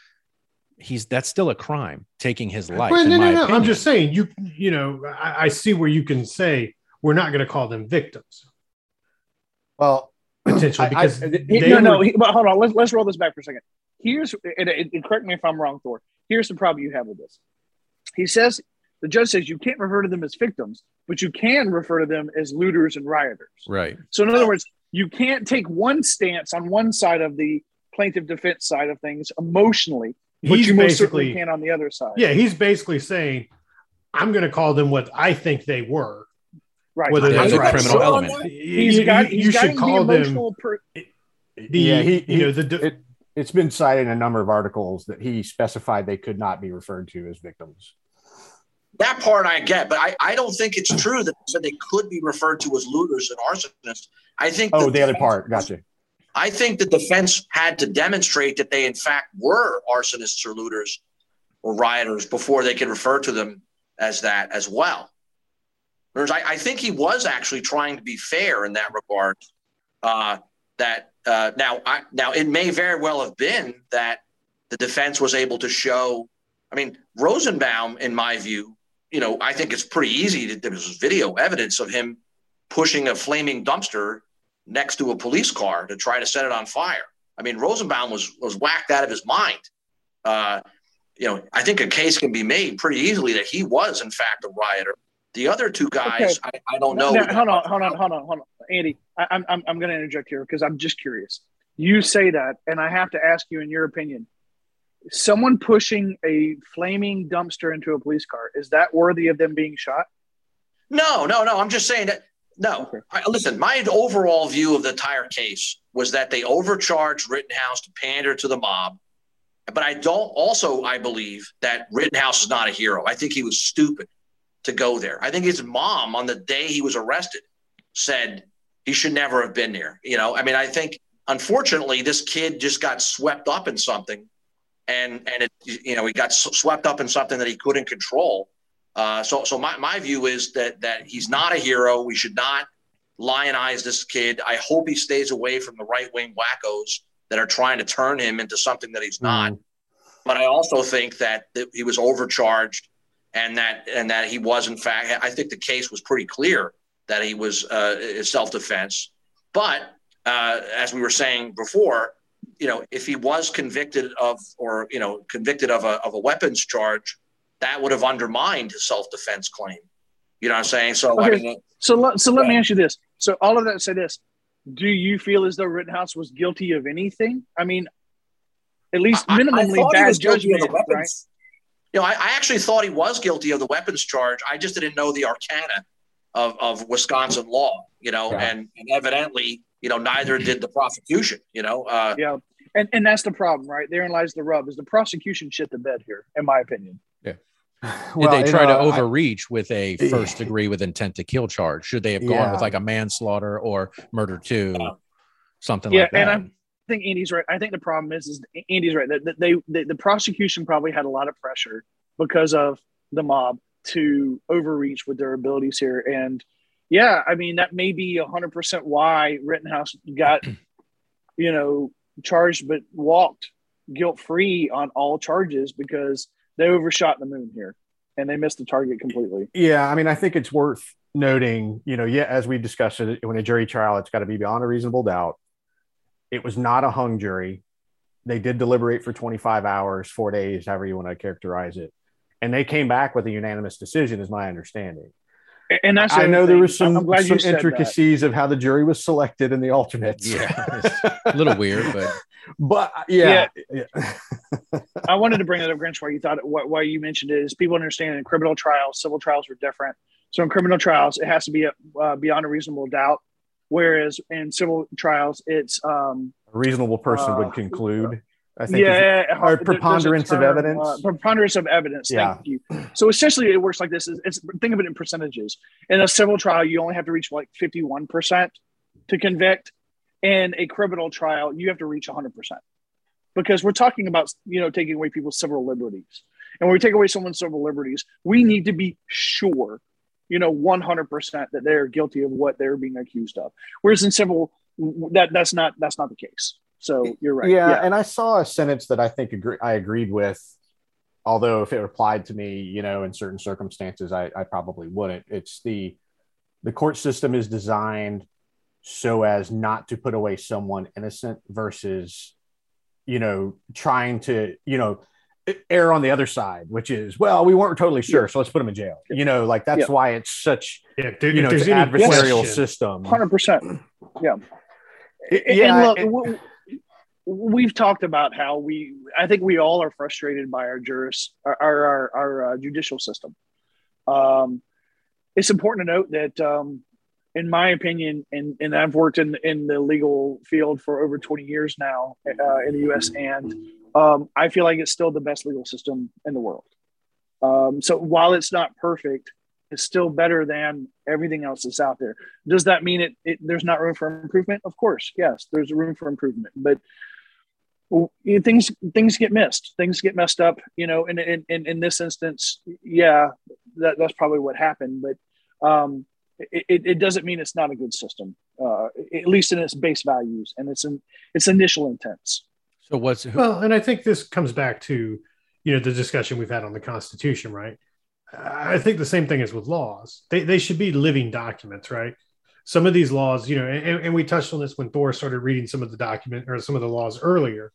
he's that's still a crime taking his life. Well, no, no, no. I'm just saying you you know I, I see where you can say we're not going to call them victims. Well, potentially because I, I, no, were, no. He, but hold on, let's let's roll this back for a second. Here's and, and correct me if I'm wrong, Thor. Here's the problem you have with this. He says the judge says you can't refer to them as victims, but you can refer to them as looters and rioters. Right. So, in other words, you can't take one stance on one side of the plaintiff defense side of things emotionally, but he's you most certainly can on the other side. Yeah, he's basically saying, I'm going to call them what I think they were. Right. Whether there's a criminal element. He's got, he's you should call the them. Per- the, yeah, he, you know, the. De- it, it's been cited in a number of articles that he specified they could not be referred to as victims. That part I get, but I, I don't think it's true that they could be referred to as looters and arsonists. I think. Oh, the other part. Gotcha. I think the defense had to demonstrate that they, in fact, were arsonists or looters or rioters before they could refer to them as that as well. Whereas I, I think he was actually trying to be fair in that regard. Uh, that uh, now I, now it may very well have been that the defense was able to show. I mean, Rosenbaum, in my view, you know, I think it's pretty easy. That there was video evidence of him pushing a flaming dumpster next to a police car to try to set it on fire. I mean, Rosenbaum was was whacked out of his mind. Uh, you know, I think a case can be made pretty easily that he was in fact a rioter. The other two guys, okay. I, I, don't know. Now, hold on, hold on, hold on, hold on, Andy. I, am I'm I'm going to interject here because I'm just curious. You say that, and I have to ask you, in your opinion, someone pushing a flaming dumpster into a police car is that worthy of them being shot? No, no, no. I'm just saying that. No, okay. I, listen. My overall view of the entire case was that they overcharged Rittenhouse to pander to the mob but I don't also I believe that Rittenhouse is not a hero. I think he was stupid to go there. I think his mom on the day he was arrested said he should never have been there. You know, I mean, I think unfortunately this kid just got swept up in something, and and it you know he got swept up in something that he couldn't control. Uh, so so my, my view is that that he's not a hero. We should not lionize this kid. I hope he stays away from the right wing wackos that are trying to turn him into something that he's not. Mm. But I also think that, that he was overcharged and that and that he was in fact I think the case was pretty clear that he was uh, self defense. But uh, as we were saying before, you know, if he was convicted of or you know convicted of a of a weapons charge, that would have undermined his self defense claim. You know what I'm saying? So okay. I mean, so let, so let me ask you this. So all of that say this: do you feel as though Rittenhouse was guilty of anything? I mean, at least minimally I, I bad judgment, right? You know, I, I, actually thought he was guilty of the weapons charge. I just didn't know the arcana of, of Wisconsin law, you know, yeah. and, and, evidently, you know, neither did the prosecution, you know. Uh, yeah. And, and that's the problem, right? Therein lies the rub is the prosecution shit the bed here, in my opinion. Yeah. Did they try know, to overreach I, with a first degree with intent to kill charge? Should they have gone yeah. with like a manslaughter or murder two, something yeah, like that? And I think Andy's right. I think the problem is, is Andy's right that they, they, the prosecution probably had a lot of pressure because of the mob to overreach with their abilities here. And yeah, I mean that may be hundred percent why Rittenhouse got, you know, charged but walked guilt free on all charges because they overshot the moon here and they missed the target completely. Yeah, I mean, I think it's worth noting, you know, yeah, as we discussed it, when a jury trial, it's got to be beyond a reasonable doubt. It was not a hung jury. They did deliberate for 25 hours, four days, however you want to characterize it. And they came back with a unanimous decision, is my understanding. And that's I know there was some, some intricacies of how the jury was selected in the alternates. Yeah, a little weird, but but yeah, yeah. I wanted to bring it up, Grinch, why you thought why you mentioned it is people understand in criminal trials, civil trials are different. So in criminal trials, it has to be a, uh, beyond a reasonable doubt, whereas in civil trials, it's um, a reasonable person uh, would conclude. I think yeah, is, or preponderance term, of evidence. Uh, preponderance of evidence. Yeah. Thank you. So essentially, it works like this: is it's think of it in percentages. In a civil trial, you only have to reach like fifty-one percent to convict in a criminal trial, you have to reach 100% because we're talking about, you know, taking away people's civil liberties. And when we take away someone's civil liberties, we need to be sure, you know, 100% that they're guilty of what they're being accused of. Whereas in civil, that that's not that's not the case. So you're right. Yeah, yeah. and I saw a sentence that I think agree, I agreed with. Although if it applied to me, you know, in certain circumstances, I, I probably wouldn't. It's the the court system is designed so as not to put away someone innocent versus you know trying to you know err on the other side which is well we weren't totally sure yeah. so let's put them in jail you know like that's yeah. why it's such yeah, dude, you know it's an adversarial question. system 100% yeah yeah and look it, we've talked about how we i think we all are frustrated by our juris our our, our uh, judicial system um, it's important to note that um, in my opinion, and, and I've worked in, in the legal field for over 20 years now uh, in the US, and um, I feel like it's still the best legal system in the world. Um, so while it's not perfect, it's still better than everything else that's out there. Does that mean it, it there's not room for improvement? Of course, yes, there's room for improvement, but things things get missed, things get messed up. You know, in in in, in this instance, yeah, that, that's probably what happened, but. Um, it, it, doesn't mean it's not a good system. uh, at least in its base values and its in, its initial intents. So what's well, and I think this comes back to you know the discussion we've had on the Constitution, right? I think the same thing is with laws. They they should be living documents, right? Some of these laws, you know, and, and we touched on this when Thor started reading some of the document or some of the laws earlier,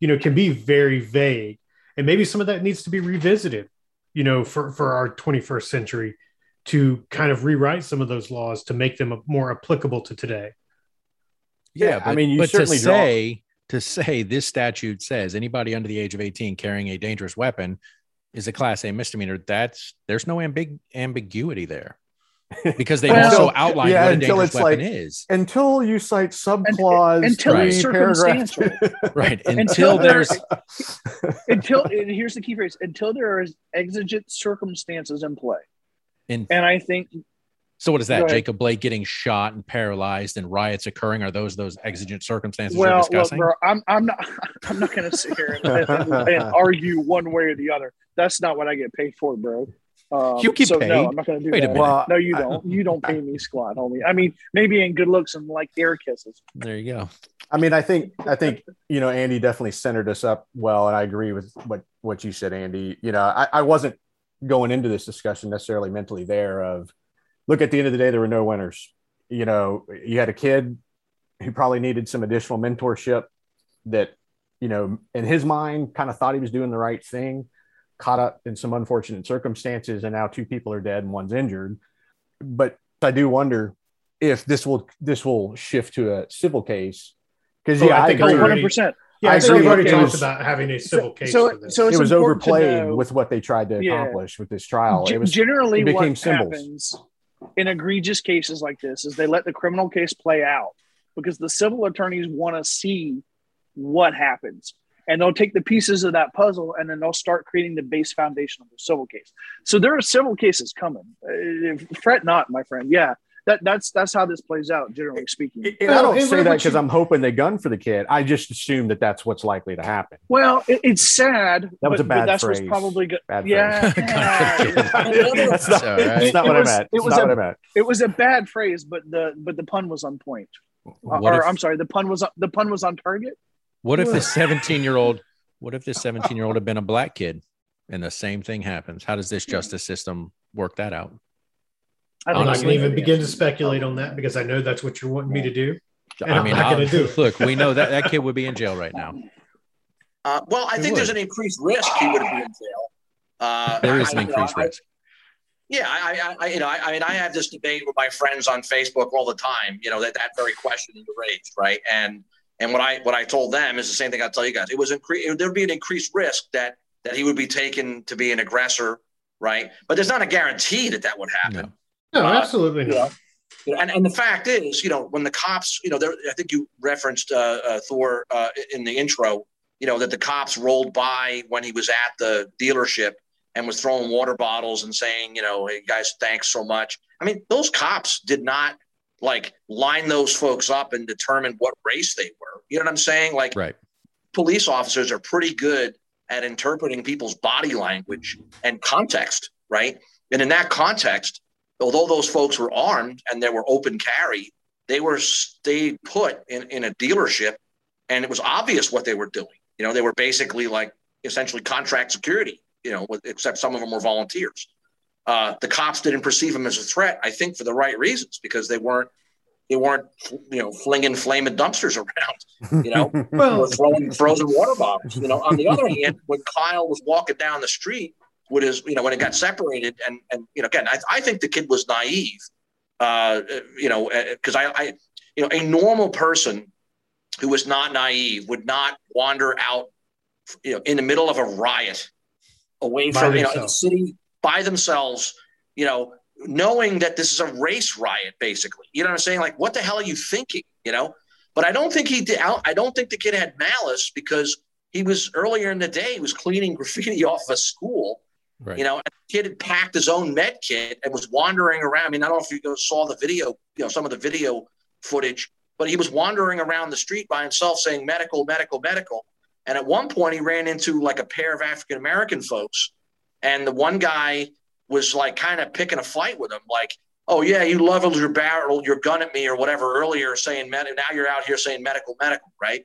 you know, can be very vague, and maybe some of that needs to be revisited, you know, for for our 21st century to kind of rewrite some of those laws to make them more applicable to today. Yeah, Yeah, but, I mean, you but to certainly draw- say to say this statute says anybody under the age of 18 carrying a dangerous weapon is a class A misdemeanor. That's there's no ambig- ambiguity there because they Well, also outline yeah, what a until dangerous it's weapon like- is. Until you cite subclause until it's three, paragraph circumstantial. Right. Until Until there's until and here's the key phrase until there are exigent circumstances in play. in And I think so what is that? ahead. Jacob Blake getting shot and paralyzed and riots occurring. Are those those exigent circumstances you're well, bro, I'm I'm not I'm not going to sit here and, and, and argue one way or the other. That's not what I get paid for, bro. Um, You get so paid? No, I'm not going to do Wait a that. minute. Well, No, you don't. You don't pay me squat, homie. I mean, maybe in good looks and like air kisses. there you go. I mean, I think I think you know Andy definitely centered us up well, and I agree with what what you said, Andy. You know, I, I wasn't going into this discussion necessarily mentally there. Of look, at the end of the day, there were no winners. You know, you had a kid who probably needed some additional mentorship. That you know, in his mind, kind of thought he was doing the right thing, caught up in some unfortunate circumstances, and now two people are dead and one's injured. But I do wonder if this will this will shift to a civil case because Oh, yeah, I I, think Oh, it's agree. already- 100%. Yeah, I I think agree. we've already It talked was- about having a civil case so, for this. so it's it was overplayed with what they tried to Yeah. accomplish with this trial. G- It was generally it became what symbols. happens in egregious cases like this is they let the criminal case play out because the civil attorneys want to see what happens and they'll take the pieces of that puzzle and then they'll start creating the base foundation of the civil case so there are civil cases coming uh, fret not my friend yeah that, that's that's how this plays out generally speaking And I don't and say that because I'm hoping they gun for the kid. I just assume that that's what's likely to happen. well it, it's sad That was but, a bad but that's phrase. what's probably good Bad yeah, that's not, all right. that's not It what was- I meant. it was not a- what I meant. it was a bad phrase but the but the pun was on point What or if- I'm sorry, the pun was the pun was on target. What if the 17 year old, what if this 17 year old had been a black kid and the same thing happens? How does this justice system work that out? I I'm not honestly- going to even begin to speculate on that because I know that's what you're wanting me to do. And I I'm mean, not gonna do it. look, we know that that kid would be in jail right now. Uh, well, I He think there's an increased risk he would be in jail. Uh, There is I- an you know, increased I- risk. Yeah, I, I, I you know, I, I mean, I have this debate with my friends on Facebook all the time. You know, that that very question you raised, right? And and what I what I told them is the same thing I tell you guys. It was incre- There'd be an increased risk that that he would be taken to be an aggressor, right? But there's not a guarantee that that would happen. No. No, Uh, absolutely not. You know, and, and the fact is, you know, when the cops, you know, there, I think you referenced uh, uh, Thor uh, in the intro, you know, that the cops rolled by when he was at the dealership and was throwing water bottles and saying, you know, hey guys, thanks so much. I mean, those cops did not like line those folks up and determine what race they were. You know what I'm saying? Like Right. police officers are pretty good at interpreting people's body language and context, right? And in that context, although those folks were armed and there were open carry, they were stayed put in, in a dealership and it was obvious what they were doing. You know, they were basically like essentially contract security, you know, except some of them were volunteers. Uh, the cops didn't perceive him as a threat, I think, for the right reasons, because they weren't they weren't you know flinging flaming dumpsters around, you know, Well, or throwing frozen water bottles. You know, on the other hand, when Kyle was walking down the street with his, you know, when it got separated, and and you know, again, I, I think the kid was naive, uh, you know, because I, I, you know, a normal person who was not naive would not wander out, you know, in the middle of a riot, away By from you know, in the city by themselves, you know, knowing that this is a race riot, basically. You know what I'm saying? Like, what the hell are you thinking? You know. But I don't think he did. I don't think the kid had malice because he was earlier in the day. He was cleaning graffiti off a school. Right. You know, and the kid had packed his own med kit and was wandering around. I mean, I don't know if you saw the video, you know, some of the video footage, but he was wandering around the street by himself saying medical, medical, medical. And at one point, he ran into like a pair of African American folks, and the one guy was like kind of picking a fight with him, like, oh yeah, you leveled your barrel, your gun at me or whatever earlier, saying med- now you're out here saying medical, medical, right?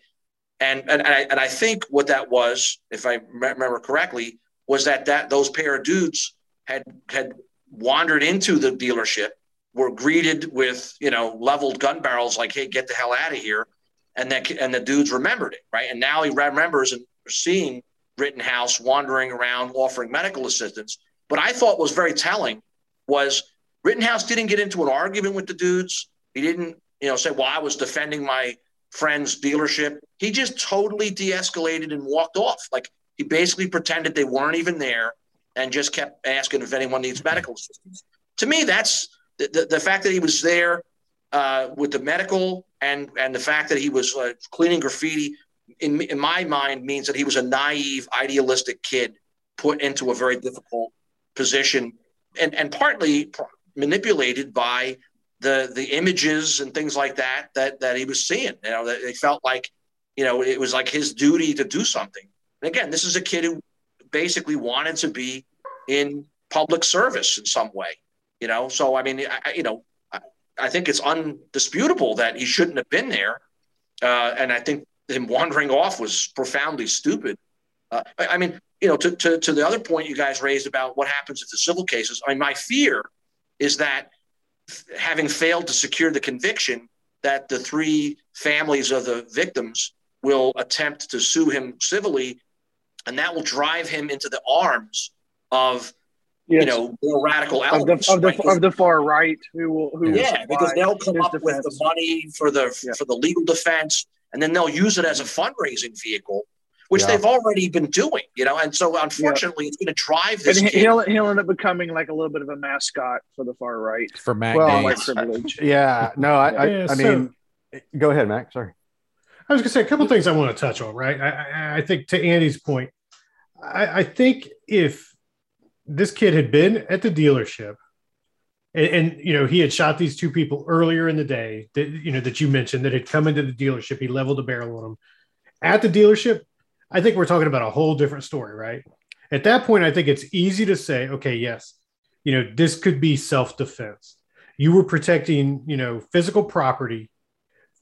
And and and I, and I think what that was, if I remember correctly, was that that those pair of dudes had had wandered into the dealership, were greeted with you know leveled gun barrels, like hey, get the hell out of here, and that and the dudes remembered it, right? And now he remembers and seeing Rittenhouse wandering around offering medical assistance. But I thought was very telling was Rittenhouse didn't get into an argument with the dudes. He didn't, you know, say, "Well, I was defending my friend's dealership." He just totally de-escalated and walked off. Like he basically pretended they weren't even there and just kept asking if anyone needs medical assistance. To me, that's the, the, the fact that he was there uh, with the medical and and the fact that he was uh, cleaning graffiti in, in my mind means that he was a naive, idealistic kid put into a very difficult position and, and partly manipulated by the the images and things like that that that he was seeing. You know, that they felt like, you know, it was like his duty to do something. And again, this is a kid who basically wanted to be in public service in some way. You know, so I mean, I, you know, I, I think it's undisputable that he shouldn't have been there, uh, and I think him wandering off was profoundly stupid. Uh, I, I mean, you know, to, to, to the other point you guys raised about what happens if the civil cases, I mean, my fear is that having failed to secure the conviction, that the three families of the victims will attempt to sue him civilly, and that will drive him into the arms of yes. you know more radical elements of the, of the, right? of the far right who will who yeah will because they'll come up defense. with the money for the yeah. for the legal defense and then they'll use it as a fundraising vehicle which yeah. they've already been doing, you know. And so, unfortunately, yeah. it's going to drive this. And he'll he'll end up becoming like a little bit of a mascot for the far right for Mac. Well, privilege. yeah, no, I, I, yeah, I mean, go ahead, Mac. Sorry. I was going to say a couple things I want to touch on. Right, I, I think to Andy's point, I, I think if this kid had been at the dealership and, and, you know he had shot these two people earlier in the day that you know that you mentioned that had come into the dealership he leveled a barrel on them at the dealership I think we're talking about a whole different story, right? At that point, I think it's easy to say, okay, yes, you know, this could be self defense. You were protecting, you know, physical property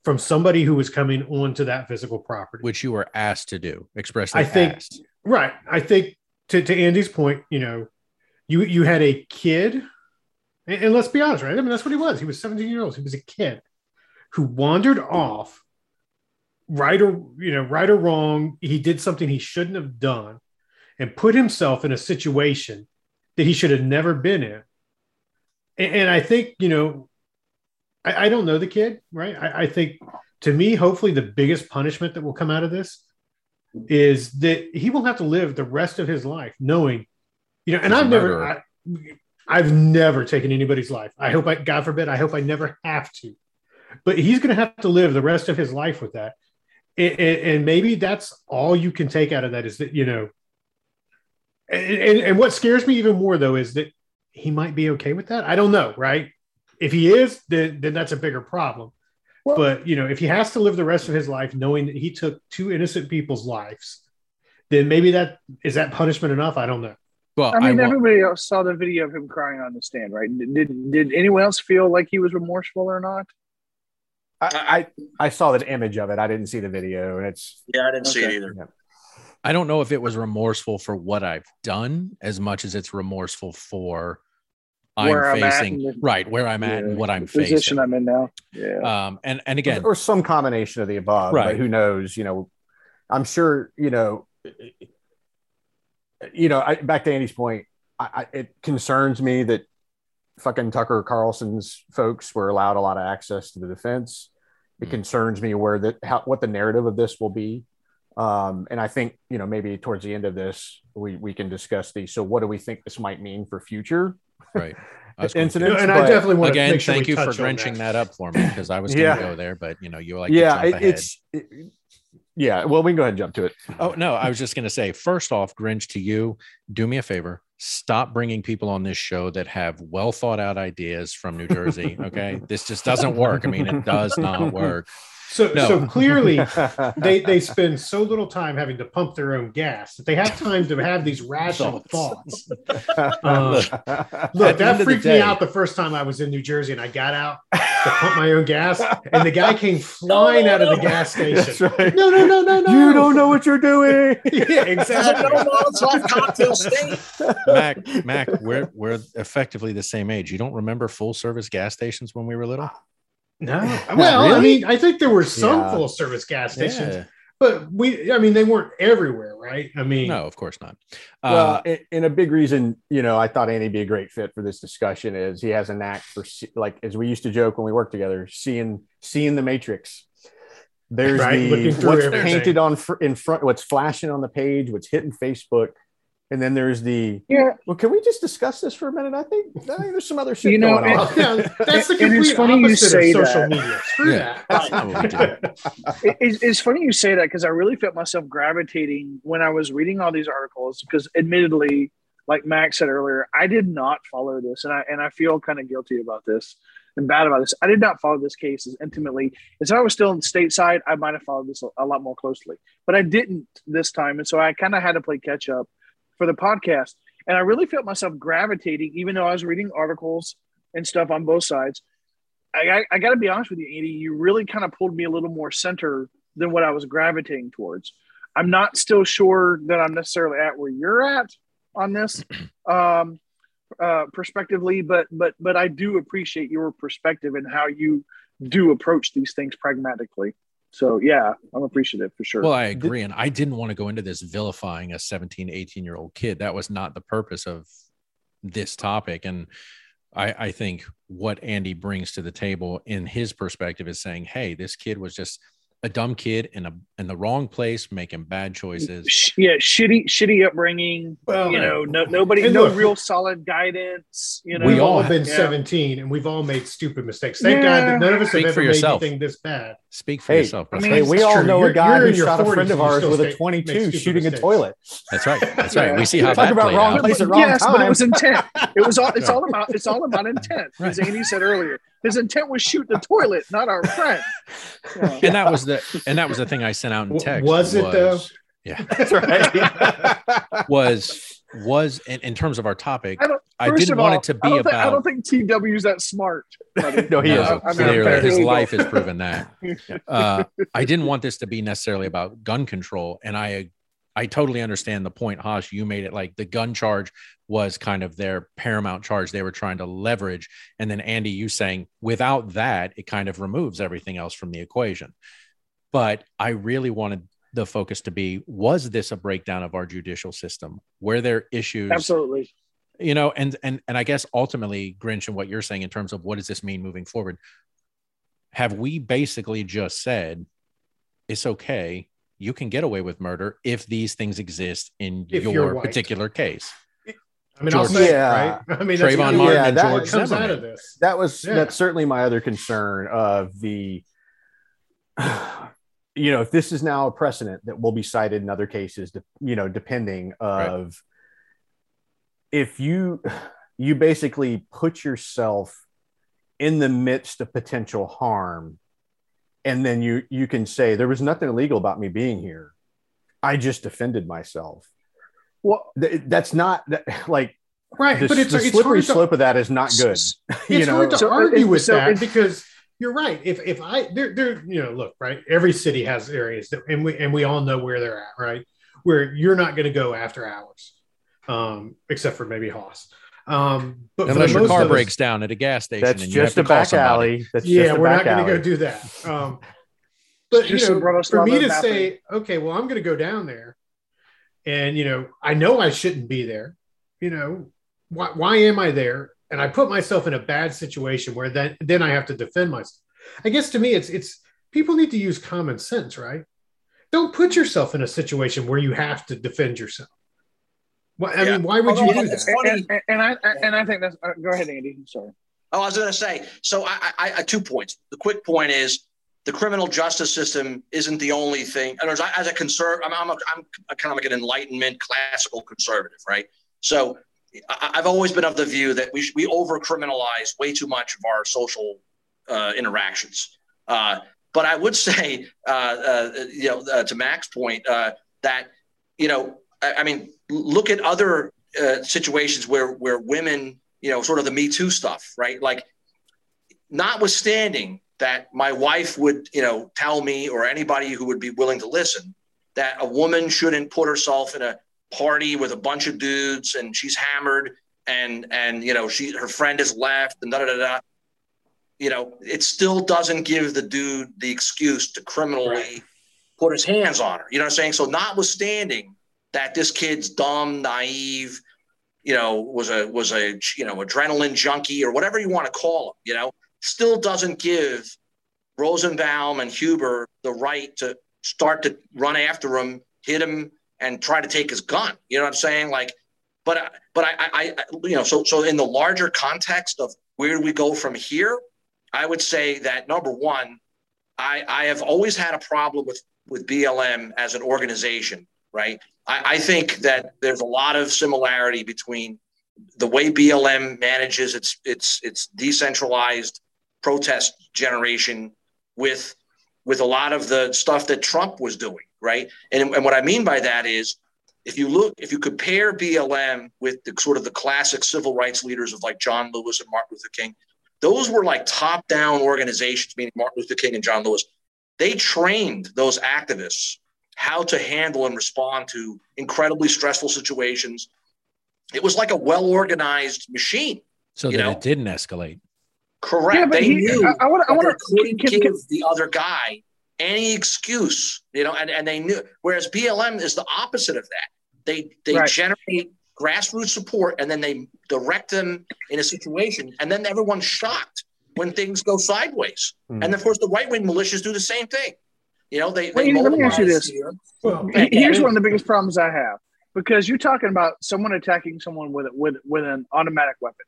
from somebody who was coming onto that physical property, which you were asked to do, expressly. I think, asked. right. I think to, to Andy's point, you know, you you had a kid, and, and let's be honest, right? I mean, that's what he was. He was 17 years old. He was a kid who wandered off right or you know right or wrong he did something he shouldn't have done and put himself in a situation that he should have never been in and, and i think you know I, I, don't know the kid right I, I think to me hopefully the biggest punishment that will come out of this is that he will have to live the rest of his life knowing you know and i've never I, I've never taken anybody's life. I hope I, God forbid, I hope I never have to. But he's going to have to live the rest of his life with that. And, and, maybe that's all you can take out of that is that you know and, and, what scares me even more though is that he might be okay with that. I don't know right? If he is then, then that's a bigger problem. Well, but you know if he has to live the rest of his life knowing that he took two innocent people's lives then maybe that is that punishment enough? I don't know well, I mean, I everybody else saw the video of him crying on the stand, right? Did did anyone else feel like he was remorseful or not? I, I, saw the image of it. I didn't see the video, and it's yeah, I didn't okay. see it either. Yeah. I don't know if it was remorseful for what I've done as much as it's remorseful for I'm facing I'm the, right where I'm at and what I'm position facing. I'm in now. Yeah. Um. And and again, or, or some combination of the above. Right. who knows? You know, I'm sure. You know. You know. I, back to Andy's point. I, I, it concerns me that fucking Tucker Carlson's folks were allowed a lot of access to the defense. It mm. concerns me where that how what the narrative of this will be. Um, and I think you know maybe towards the end of this we we can discuss these. So what do we think this might mean for future right incidents? And I definitely want again. Sure thank you for drenching that. that. up for me because I was going to yeah. go there, but you know you like yeah, it, it's. It, yeah, well, we can go ahead and jump to it. Oh no, I was just going to say. First off, Grinch, to you, do me a favor stop bringing people on this show that have well thought out ideas from New Jersey. Okay. this just doesn't work. I mean, it does not work. So, No. so clearly, they they spend so little time having to pump their own gas that they have time to have these rational thoughts. Uh, Look, Look, At the end that of the freaked me out the first time I was in New Jersey and I got out to pump my own gas, and the guy came flying out of the gas station. right. No, no, no, no, no. You don't know what you're doing. yeah, exactly. No Molotov cocktail state. Mac, Mac, we're we're effectively the same age. You don't remember full service gas stations when we were little? No, well, I mean, I think there were some Yeah. full service gas stations, Yeah. but we, I mean, they weren't everywhere, right? I mean, No, of course not. well, Uh, and, and a big reason, you know, I thought Andy'd be a great fit for this discussion is he has a knack for like as we used to joke when we worked together, seeing seeing the matrix. There's Right, the looking through what's everything. painted on fr- in front, what's flashing on the page, what's hitting Facebook, and then there's the. Yeah, Well, can we just discuss this for a minute? I think, I think there's some other shit You know, going on. yeah, that's the And it's complete funny you opposite say of social that. media. Screw Yeah, that. that's not what it, it's- it's funny you say that because I really felt myself gravitating when I was reading all these articles. Because admittedly, like Max said earlier, I did not follow this, and I and I feel kind of guilty about this and bad about this. I did not follow this case as intimately as if I was still in the stateside. I might have followed this a, a lot more closely, but I didn't this time, and so I kind of had to play catch up for the podcast. And I really felt myself gravitating, even though I was reading articles and stuff on both sides. I, I, I got to be honest with you, Andy. You really kind of pulled me a little more center than what I was gravitating towards. I'm not still sure that I'm necessarily at where you're at on this um, uh, perspectively, but but but I do appreciate your perspective and how you do approach these things pragmatically. So yeah, I'm appreciative for sure. Well, I agree. And I didn't want to go into this vilifying a 17, 18 year old kid. That was not the purpose of this topic. And I, I think what Andy brings to the table in his perspective is saying, hey, this kid was just a dumb kid in a in the wrong place, making bad choices. Yeah, shitty shitty upbringing. Well, you know, no nobody, no look, real solid guidance. You know, We've all, all been yeah. 17 and we've all made stupid mistakes. Thank Yeah. God that none of us Speak have for ever made yourself. anything this bad. Speak for Hey, yourself. I mean, Hey, we all true. know You're- a guy you're who in your shot a friend of ours with a 22 make stupid shooting a toilet. that's right. That's right. We see how Talk that about wrong out. place at wrong yes, but it was intent. It was all. It's all about. It's all about intent. As Andy said earlier, his intent was shoot the toilet, not our friend. Yeah. And that was the and that was the thing I sent out in text. was it, though? Yeah. That's right. Was was in, in terms of our topic, I don't. I didn't want all, it to be don't think, I don't think TW is that smart. No, he No, is. I- I mean, clearly his here you go. life has proven that. Uh, I didn't want this to be necessarily about gun control, and I I totally understand the point, Haas. You made it like the gun charge was kind of their paramount charge they were trying to leverage, and then Andy, you saying without that, it kind of removes everything else from the equation. But I really wanted the focus to be: was this a breakdown of our judicial system? Were there issues? Absolutely. you know and and and i guess ultimately grinch and what you're saying in terms of what does this mean moving forward have we basically just said it's okay you can get away with murder if these things exist in If your particular case I mean, I'll say Yeah. right? I mean, Trayvon that's Martin Yeah, and that George comes Zimmerman. out of this. that was Yeah. that's certainly my other concern of the you know if this is now a precedent that will be cited in other cases you know depending of if you you basically put yourself in the midst of potential harm and then you you can say there was nothing illegal about me being here i just defended myself Well, Th- that's not that, like Right, the, but it's, the it's slippery to, slope of that is not good s- you it's know hard to So, uh, argue with so that because you're right. If if I there there you know look right, every city has areas that and we and we all know where they're at, right? Where you're not going to go after hours, um, except for maybe Haas. Um, but unless your car of us- breaks down at a gas station that's and you have just to a back somebody. alley that's yeah, just we're not going to go do that. Um, but you know, for me to Slava say, okay, well, I'm going to go down there, and you know, I know I shouldn't be there. You know, why, why am I there? And I put myself in a bad situation where then then I have to defend myself. I guess to me, it's it's people need to use common sense, right? Don't put yourself in a situation where you have to defend yourself. Why, I Yeah. mean, why would you do that? funny- and, and, and I and I think that's. Uh, go ahead, Andy. I'm sorry. Oh, I was going to say. So, I, I, I two points. The quick point is the criminal justice system isn't the only thing. In other words, I- as a conservative, I'm, I'm, a, I'm kind of like an enlightenment classical conservative, right? So, I, I've always been of the view that we sh- we over criminalize way too much of our social uh, interactions. Uh, but I would say, uh, uh, you know, uh, to Mac's point, uh, that you know, I, I, mean, look at other uh, situations where where women, you know, sort of the Me Too stuff, right? Like, notwithstanding that my wife would, you know, tell me or anybody who would be willing to listen that a woman shouldn't put herself in a party with a bunch of dudes and she's hammered and and you know she her friend has left and da da da. da you know, it still doesn't give the dude the excuse to criminally right. put his hands on her. You know what I'm saying? So, notwithstanding that this kid's dumb, naive, you know, was a was a you know adrenaline junkie or whatever you want to call him, you know, still doesn't give Rosenbaum and Huber the right to start to run after him, hit him, and try to take his gun. You know what I'm saying? Like, but but I, I, I you know, so so in the larger context of where do we go from here? I would say that number one, I, I have always had a problem with with BLM as an organization, right? I, I think that there's a lot of similarity between the way BLM manages its its its decentralized protest generation with with a lot of the stuff that Trump was doing, right? And, and what I mean by that is if you look, if you compare BLM with the sort of the classic civil rights leaders of like John Lewis and Martin Luther King, those were like top down organizations, meaning Martin Luther King and John Lewis. They trained those activists how to handle and respond to incredibly stressful situations. It was like a well organized machine. So that know? it didn't escalate. Correct. Yeah, they he, knew I, I want to couldn't give can, the other guy any excuse, you know, and, and they knew. Whereas BLM is the opposite of that. They they right. generate grassroots support and then they direct them in a situation and then everyone's shocked when things go sideways mm. and of course the right-wing militias do the same thing you know they, they let me ask you this well, here's one of the biggest problems i have because you're talking about someone attacking someone with with with an automatic weapon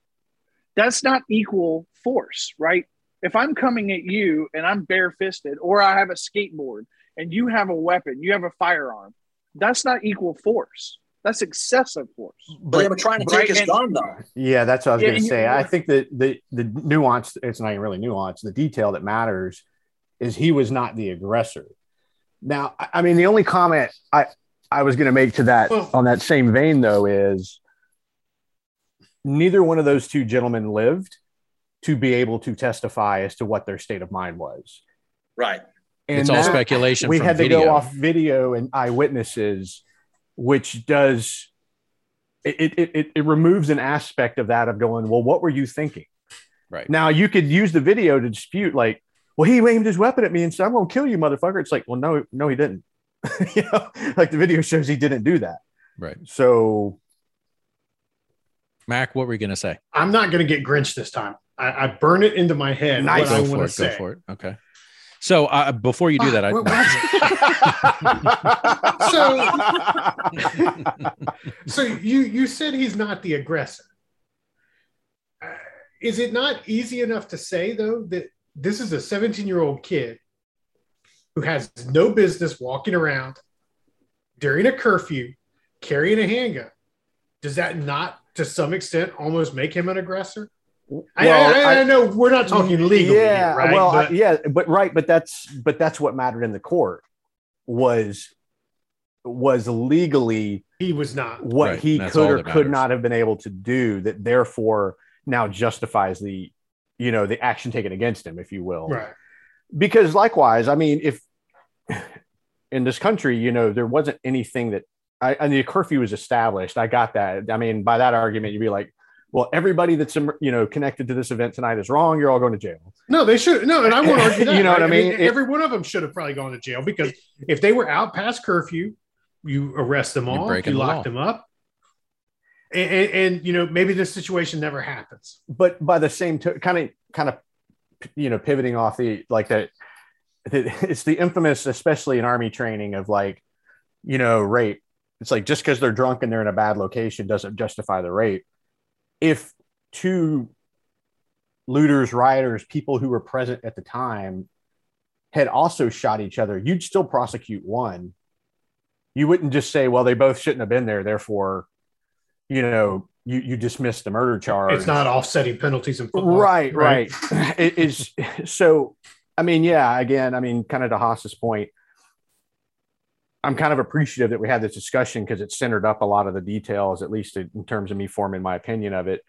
that's not equal force right if i'm coming at you and i'm barefisted or i have a skateboard and you have a weapon you have a firearm that's not equal force that's excessive force. But they were trying to take his gun, though. Yeah, that's what I was yeah, going to say. I think that the the nuance, it's not even really nuance. The detail that matters is he was not the aggressor. Now, I mean, the only comment I I was going to make to that on that same vein, though, is neither one of those two gentlemen lived to be able to testify as to what their state of mind was. Right. And it's all speculation. We had to go off video and eyewitnesses which does it, it, it, it removes an aspect of that of going, well, what were you thinking? Right. Now you could use the video to dispute, like, well, he aimed his weapon at me and said, I'm gonna kill you, motherfucker. It's like, well, no, no, he didn't. you know, like the video shows he didn't do that. Right. So Mac, what were you gonna say? I'm not gonna get Grinch this time. I, I burn it into my head. Nice. Go for it. Say. Go for it. Okay. So uh, before you do that, I so so you you said he's not the aggressor. Uh, is it not easy enough to say though that this is a 17 year old kid who has no business walking around during a curfew carrying a handgun? Does that not, to some extent, almost make him an aggressor? Well, I, I, I, know we're not talking legal, yeah, here, right? Well, but, yeah, but right, but that's but that's what mattered in the court was was legally he was not what right. he could or could not have been able to do that therefore now justifies the you know the action taken against him if you will right because likewise i mean if in this country you know there wasn't anything that I, and the curfew was established i got that i mean by that argument you'd be like well, everybody that's you know connected to this event tonight is wrong. You're all going to jail. No, they should. No, and I won't argue that. you know right? what I mean? I mean every one of them should have probably gone to jail because if they were out past curfew, you arrest them all, you lock them up, and, and, you know maybe this situation never happens. But by the same kind of kind of you know pivoting off the like that, it's the infamous, especially in army training, of like you know rape. It's like just because they're drunk and they're in a bad location doesn't justify the rape if two looters, rioters, people who were present at the time had also shot each other, you'd still prosecute one. You wouldn't just say, well, they both shouldn't have been there, therefore, you know, you, you dismiss the murder charge. It's not offsetting penalties in football. Right, right. right. it is so I mean, yeah, again, I mean, kind of to Haas's point, I'm kind of appreciative that we had this discussion because it centered up a lot of the details, at least in terms of me forming my opinion of it.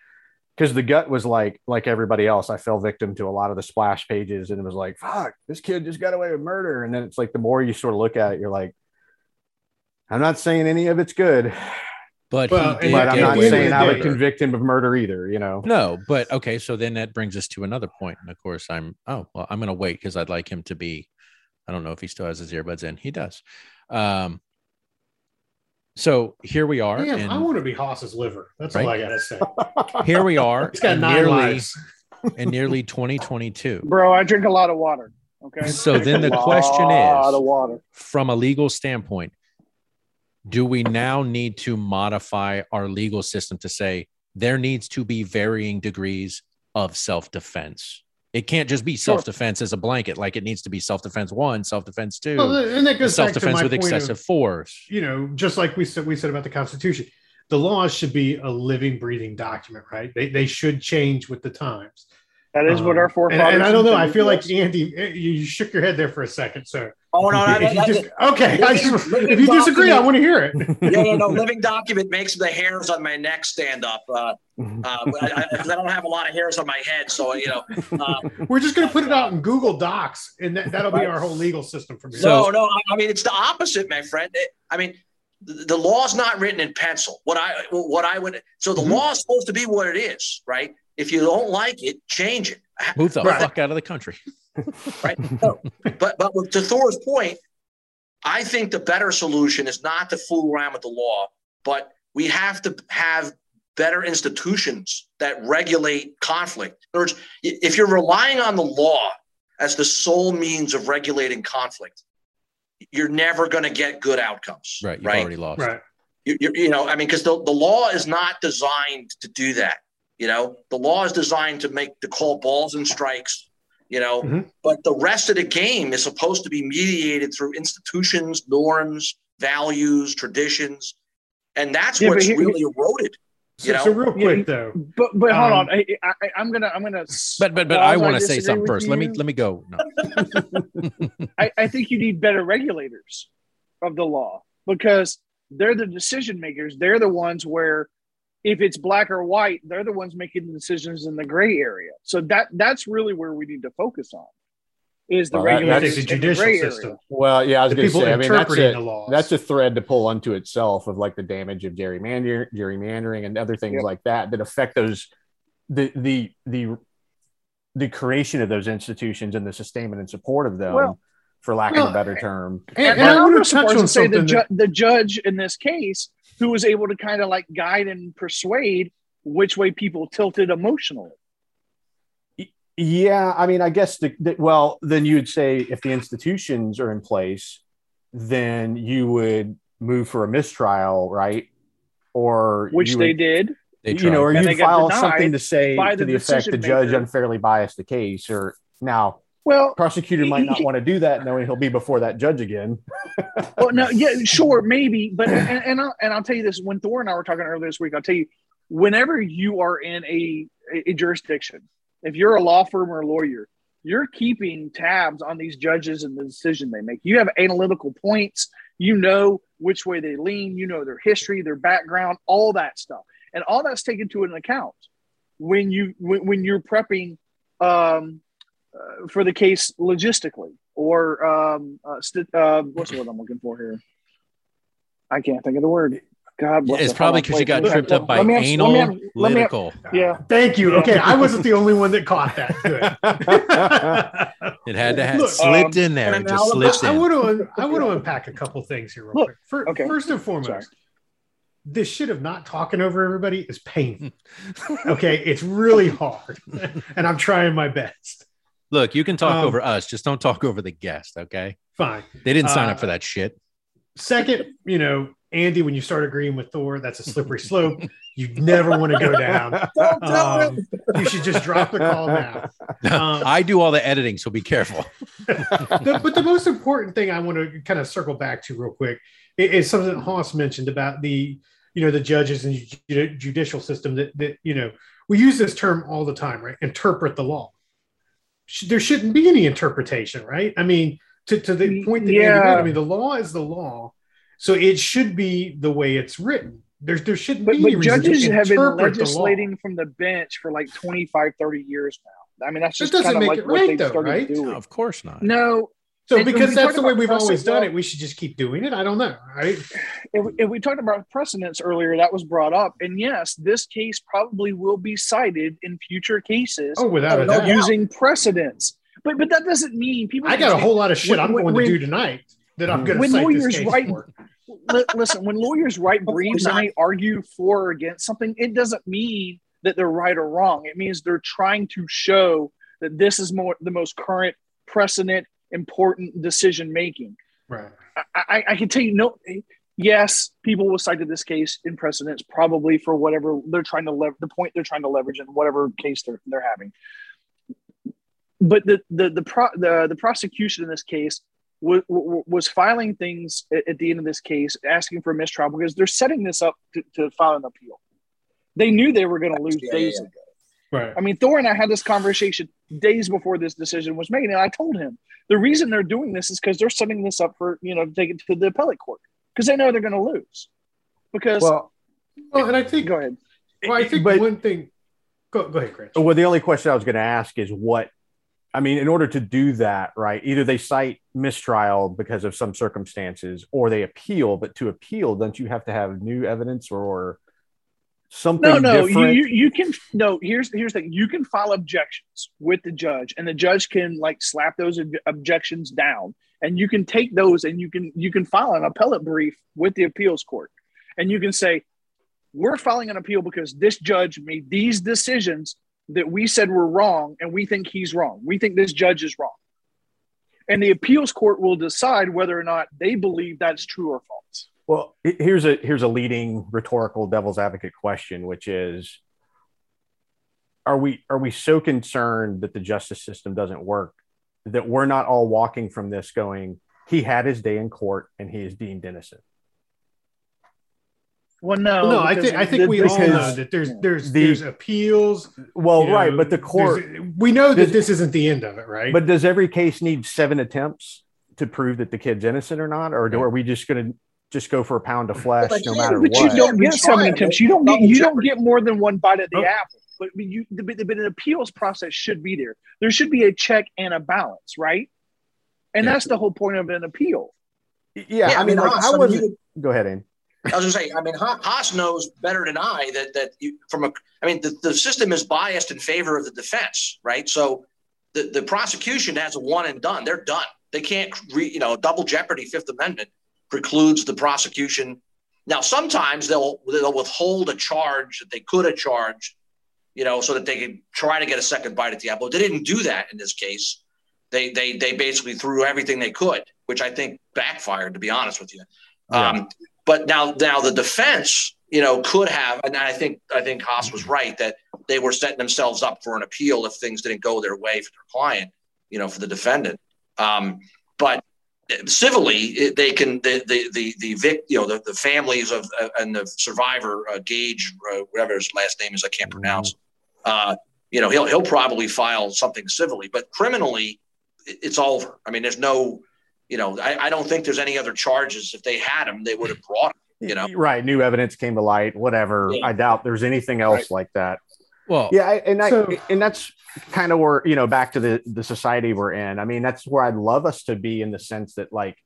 Because the gut was like, like everybody else, I fell victim to a lot of the splash pages and it was like, fuck, this kid just got away with murder. And then it's like, the more you sort of look at it, you're like, I'm not saying any of it's good, But, Well, he did but I'm not saying I would convict him of murder either, you know? No, but okay. So then that brings us to another point. And of course, I'm, oh, well, I'm going to wait because I'd like him to be, I don't know if he still has his earbuds in. He does. Um, so here we are. Damn, and I want to be Haas's liver. That's all I gotta say. here we are. He's got nine nearly, lives. in nearly 2022. Bro, I drink a lot of water. Okay. So then the question is- of water. From a legal standpoint, do we now need to modify our legal system to say there needs to be varying degrees of self defense? It can't just be self defense as a blanket. Like it needs to be self defense one, self defense two, Well, and that goes self defense with point of- excessive force. you know, just like we said, we said about the Constitution, the laws should be a living, breathing document, right? They, they should change with the times. That is what Um, our and, forefathers. and I don't know. I feel like. Andy, eh, you, you shook your head there for a second. So Oh no, that, if you that- just, okay, I just, Living if you disagree, I want to hear it. yeah, yeah, no. Living document makes the hairs on my neck stand up. Uh, uh, I, I, 'cause I don't have a lot of hairs on my head, so you know. Uh, We're just going to put it out in Google Docs, and that, that'll be our whole legal system from here. So- no, no. I, I mean, it's the opposite, my friend. It- I mean, the, the law's not written in pencil. What I, what I would. So the Mhm. law is supposed to be what it is, right? If you don't like it, change it. Move the Right. fuck out of the country. Right? No. But but to Thor's point, I think the better solution is not to fool around with the law, but we have to have better institutions that regulate conflict. In other words, if you're relying on the law as the sole means of regulating conflict, you're never going to get good outcomes. Right. You've right? already lost. Right. you, you, you know, I mean, because the, the law is not designed to do that. You know, the law is designed to make to call balls and strikes. You know, Mhm. but the rest of the game is supposed to be mediated through institutions, norms, values, traditions, and that's Yeah, what's here- really eroded. So, You know? so real Yeah, quick though, But but hold Um, on, I, I, I'm gonna I'm gonna. But but but I want to say something with first. Let me let me go. No. I, I think you need better regulators of the law because they're the decision makers. They're the ones where if it's black or white, they're the ones making the decisions in the gray area. So that that's really where we need to focus on is the Well, that- regulators think the in the judicial area. system, Well, yeah, I was going to say, I mean, that's interpreting the a, that's a thread to pull unto itself of like the damage of gerrymander, gerrymandering and other things Yep. like that that affect those, the, the, the, the creation of those institutions and the sustainment and support of them, Well- for lack of a better term. and, And, and I I'm want to touch on to say the, ju- that- the judge in this case who was able to kind of like guide and persuade which way people tilted emotionally. Yeah, I mean, I guess the, the well, then you'd say if the institutions are in place, then you would move for a mistrial, right? Or Which you they would, did. They you know, or you file something to say to the the effect the judge maker. unfairly biased the case, or now Well, prosecutor might not want to do that, knowing he'll be before that judge again. well, no, yeah, sure, maybe, but and, and I'll and I'll tell you this: when Thor and I were talking earlier this week, I'll tell you, whenever you are in a, a jurisdiction, if you're a law firm or a lawyer, you're keeping tabs on these judges and the decision they make. You have analytical points. You know which way they lean. You know their history, their background, all that stuff, and all that's taken to an account when you when, when you're prepping um, uh, for the case logistically or um, uh, st- uh, what's the word I'm looking for here? I can't think of the word. God, bless It's probably because you got let tripped up by let me have- anal let me have- let me have- Yeah, Thank you. Yeah. Okay, I wasn't the only one that caught that. Good. It had to have Look, slipped um, in there. It and just slipped I in. want to I want to unpack a couple things here real Look, quick. Fir- okay. First and foremost, Sorry. this shit of not talking over everybody is painful. okay, it's really hard, and I'm trying my best. Look, you can talk Um, over us. Just don't talk over the guest. Okay. Fine. They didn't sign Uh, up for that shit. Second, you know, Andy, when you start agreeing with Thor, that's a slippery slope. You never want to go down. Don't do Um, you should just drop the call now. Um, I do all the editing, so be careful. the, but the most important thing I want to kind of circle back to real quick i- is something that Haas mentioned about the you know the judges and judicial system that that you know we use this term all the time, right? Interpret the law. Sh- there shouldn't be any interpretation, right? I mean, to, to the point that Andy Yeah. made, I mean, the law is the law, so it should be the way it's written. There's there shouldn't But, be but reason judges to have been interpret the legislating from the bench for like 25, 30 years now. I mean, that's That just doesn't kind of make like it what right, they've though, started right? doing. No, of course not. No, So And because that's the way we've always done it, we should just keep doing it. I don't know, right? if, if we talked about precedents earlier, that was brought up. And yes, this case probably will be cited in future cases Oh, without a doubt. using precedents. But but that doesn't mean people. I got a whole lot of shit I'm going when- to do tonight that I'm going to when cite lawyers this case write- for. Listen, when lawyers write briefs and they argue for or against something, it doesn't mean that they're right or wrong. It means they're trying to show that this is more the most current precedent, important decision making. Right. I, I, I can tell you, no, yes, people will cite this case in precedents probably for whatever they're trying to lever the point they're trying to leverage in whatever case they're they're having. But the the the pro, the, the prosecution in this case was, was filing things at, at the end of this case, asking for a mistrial because they're setting this up to, to file an appeal. They knew they were going to lose Yeah, days yeah. ago. Right. I mean, Thor and I had this conversation days before this decision was made, and I told him the reason they're doing this is because they're setting this up for you know to take it to the appellate court because they know they're going to lose. Because Well, Well, and I think, go ahead. well, I think but- one thing. Go, go ahead, Chris. Well, the only question I was going to ask is what, I mean, in order to do that, right? Either they cite mistrial because of some circumstances or they appeal, but to appeal, don't you have to have new evidence or something No, no, you, different? you you can no. Here's here's the thing. You can file objections with the judge, and the judge can like slap those ob- objections down, and you can take those and you can you can file an appellate brief with the appeals court, and you can say, we're filing an appeal because this judge made these decisions that we said were wrong, and we think he's wrong. We think this judge is wrong, and the appeals court will decide whether or not they believe that's true or false. Well, here's a here's a leading rhetorical devil's advocate question, which is are we are we so concerned that the justice system doesn't work that we're not all walking from this going, he had his day in court and he is deemed innocent? Well, no, no, I think I think we all know that there's there's the- there's appeals. Well, you know, right, but the court We know that Does- this isn't the end of it, right? But does every case need seven attempts to prove that the kid's innocent or not? Or do, are we just going to just go for a pound of flesh But no yeah, matter but what? you don't get Retry seven it. attempts. You don't get you don't get more than one bite at the Oh. apple. But but you but, but an appeals process should be there. There should be a check and a balance, right? And Yeah. that's the whole point of an appeal. yeah, I mean, Haas, like, how I was mean, it? you- Go ahead, Aim. I was going to say, I mean, Haas knows better than I that that you, from a, I mean, the, the system is biased in favor of the defense, right? So the, the prosecution has a one and done. They're done. They can't, re, you know, double jeopardy, Fifth Amendment precludes the prosecution. Now, sometimes they'll they'll withhold a charge that they could have charged, you know, so that they could try to get a second bite at the apple. They didn't do that in this case. They they they basically threw everything they could, which I think backfired, to be honest with you. Yeah. Um, but now, now the defense, you know, could have, and I think I think Haas was right that they were setting themselves up for an appeal if things didn't go their way for their client, you know, for the defendant. Um, but civilly, they can the the the, the vic, you know, the, the families of uh, and the survivor, uh, Gaige, uh, whatever his last name is, I can't pronounce. Uh, you know, he'll he'll probably file something civilly, but criminally, it's over. I mean, there's no, you know, I, I don't think there's any other charges. If they had them, they would have brought them. You know, right? New evidence came to light. Whatever. Yeah. I doubt there's anything else like that. Well, Yeah, I, and I, So- and that's kind of where you know back to the the society we're in. I mean, that's where I'd love us to be in the sense that like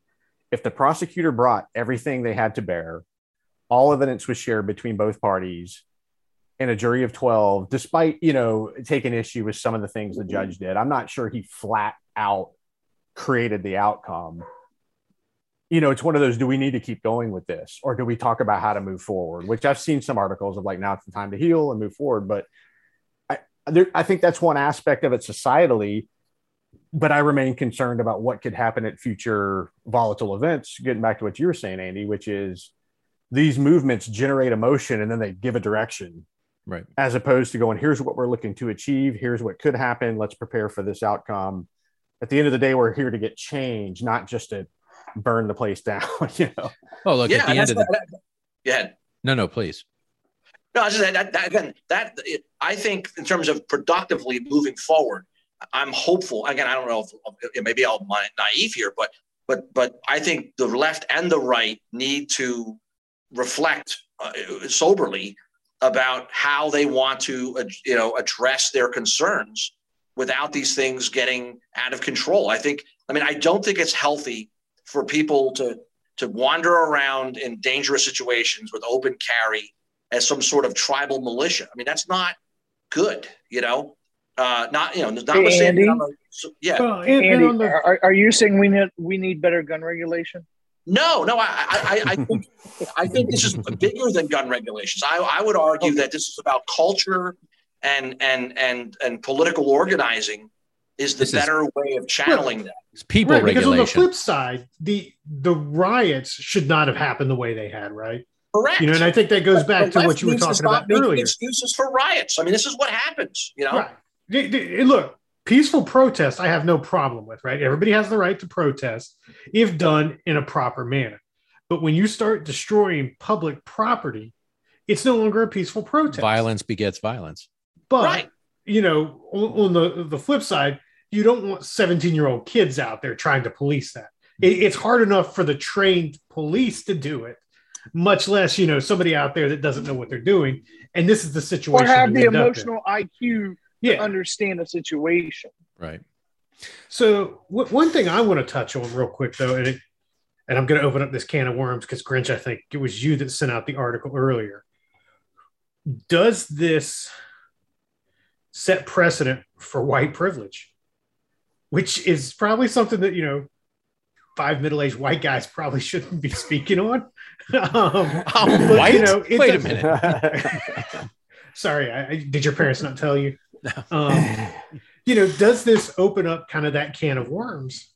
if the prosecutor brought everything they had to bear, all evidence was shared between both parties, and a jury of twelve, despite you know taking issue with some of the things the judge did, I'm not sure he flat out created the outcome. You know, it's one of those. Do we need to keep going with this, or do we talk about how to move forward? Which I've seen some articles of like now it's the time to heal and move forward, but there, I think that's one aspect of it societally, but I remain concerned about what could happen at future volatile events. Getting back to what you were saying, Andy, which is these movements generate emotion and then they give a direction, right. as opposed to going, here's what we're looking to achieve, here's what could happen, let's prepare for this outcome. At the end of the day, we're here to get change, not just to burn the place down. you know, Oh, look, yeah. at the end of the that's yeah. no, no, please. No, I just that, that, again. That I think in terms of productively moving forward, I'm hopeful. Again, I don't know if maybe I'm naive here, but but but I think the left and the right need to reflect uh, soberly about how they want to uh, you know address their concerns without these things getting out of control. I think I mean I don't think it's healthy for people to to wander around in dangerous situations with open carry as some sort of tribal militia. I mean that's not good, you know. Uh, not you know, not hey, Andy, a, yeah. Well, and, Andy, and the, are, are you saying we need we need better gun regulation? No, no, I, I, I think I think this is bigger than gun regulations. I, I would argue that this is about culture and and and and political organizing is the this better is, way of channeling well, that. It's people right, regulation. Because on the flip side, the the riots should not have happened the way they had, right? Correct. You know, and I think that goes back to what you were talking about earlier. Excuses for riots. I mean, this is what happens. You know, right. Look, peaceful protest, I have no problem with. Right, everybody has the right to protest if done in a proper manner. But when you start destroying public property, it's no longer a peaceful protest. Violence begets violence. But right. you know, on, on, the the flip side, you don't want 17 year old kids out there trying to police that. It, it's hard enough for the trained police to do it, much less you know somebody out there that doesn't know what they're doing. And this is the situation. Or have the emotional IQ yeah. to understand a situation. Right. So w- one thing I want to touch on real quick though, and it, and I'm going to open up this can of worms because Grinch, I think it was you that sent out the article earlier. Does this set precedent for white privilege, which is probably something that, you know, five middle-aged white guys probably shouldn't be speaking on. um, but, white? You know, Wait a minute. sorry, I, I, did your parents not tell you? Um, you know, does this open up kind of that can of worms?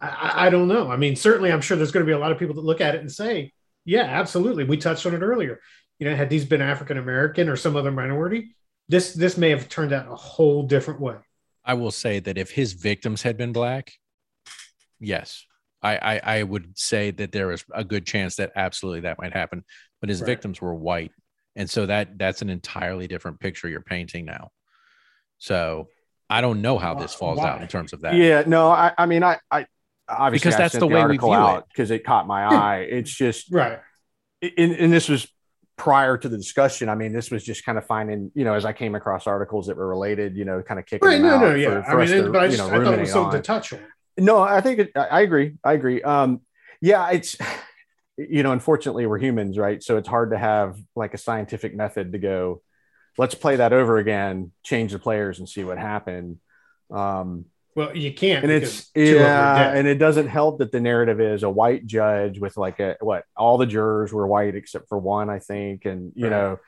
I, I don't know. I mean, certainly, I'm sure there's going to be a lot of people that look at it and say, "Yeah, absolutely." We touched on it earlier. You know, had these been African American or some other minority, this this may have turned out a whole different way. I will say that if his victims had been black, yes, I, I, I would say that there is a good chance that absolutely that might happen. But his right. victims were white, and so that that's an entirely different picture you're painting now. So I don't know how this falls Why? out in terms of that. Yeah, no, I, I mean, I, I obviously because that's the, the way we view out because it caught my hmm. eye. It's just right, and, and this was prior to the discussion, I mean, this was just kind of finding, you know, as I came across articles that were related, you know, kind of kicking. Right, no, no, yeah. For, I mean, to, but I, just, know, I thought it was something on. to touch on. No, I think it, I agree. I agree. Um, yeah, it's, you know, unfortunately, we're humans, right? So it's hard to have like a scientific method to go, let's play that over again, change the players, and see what happened. Um, well, you can't. And it's yeah, and it doesn't help that the narrative is a white judge with like a what all the jurors were white except for one, I think, and you right. know.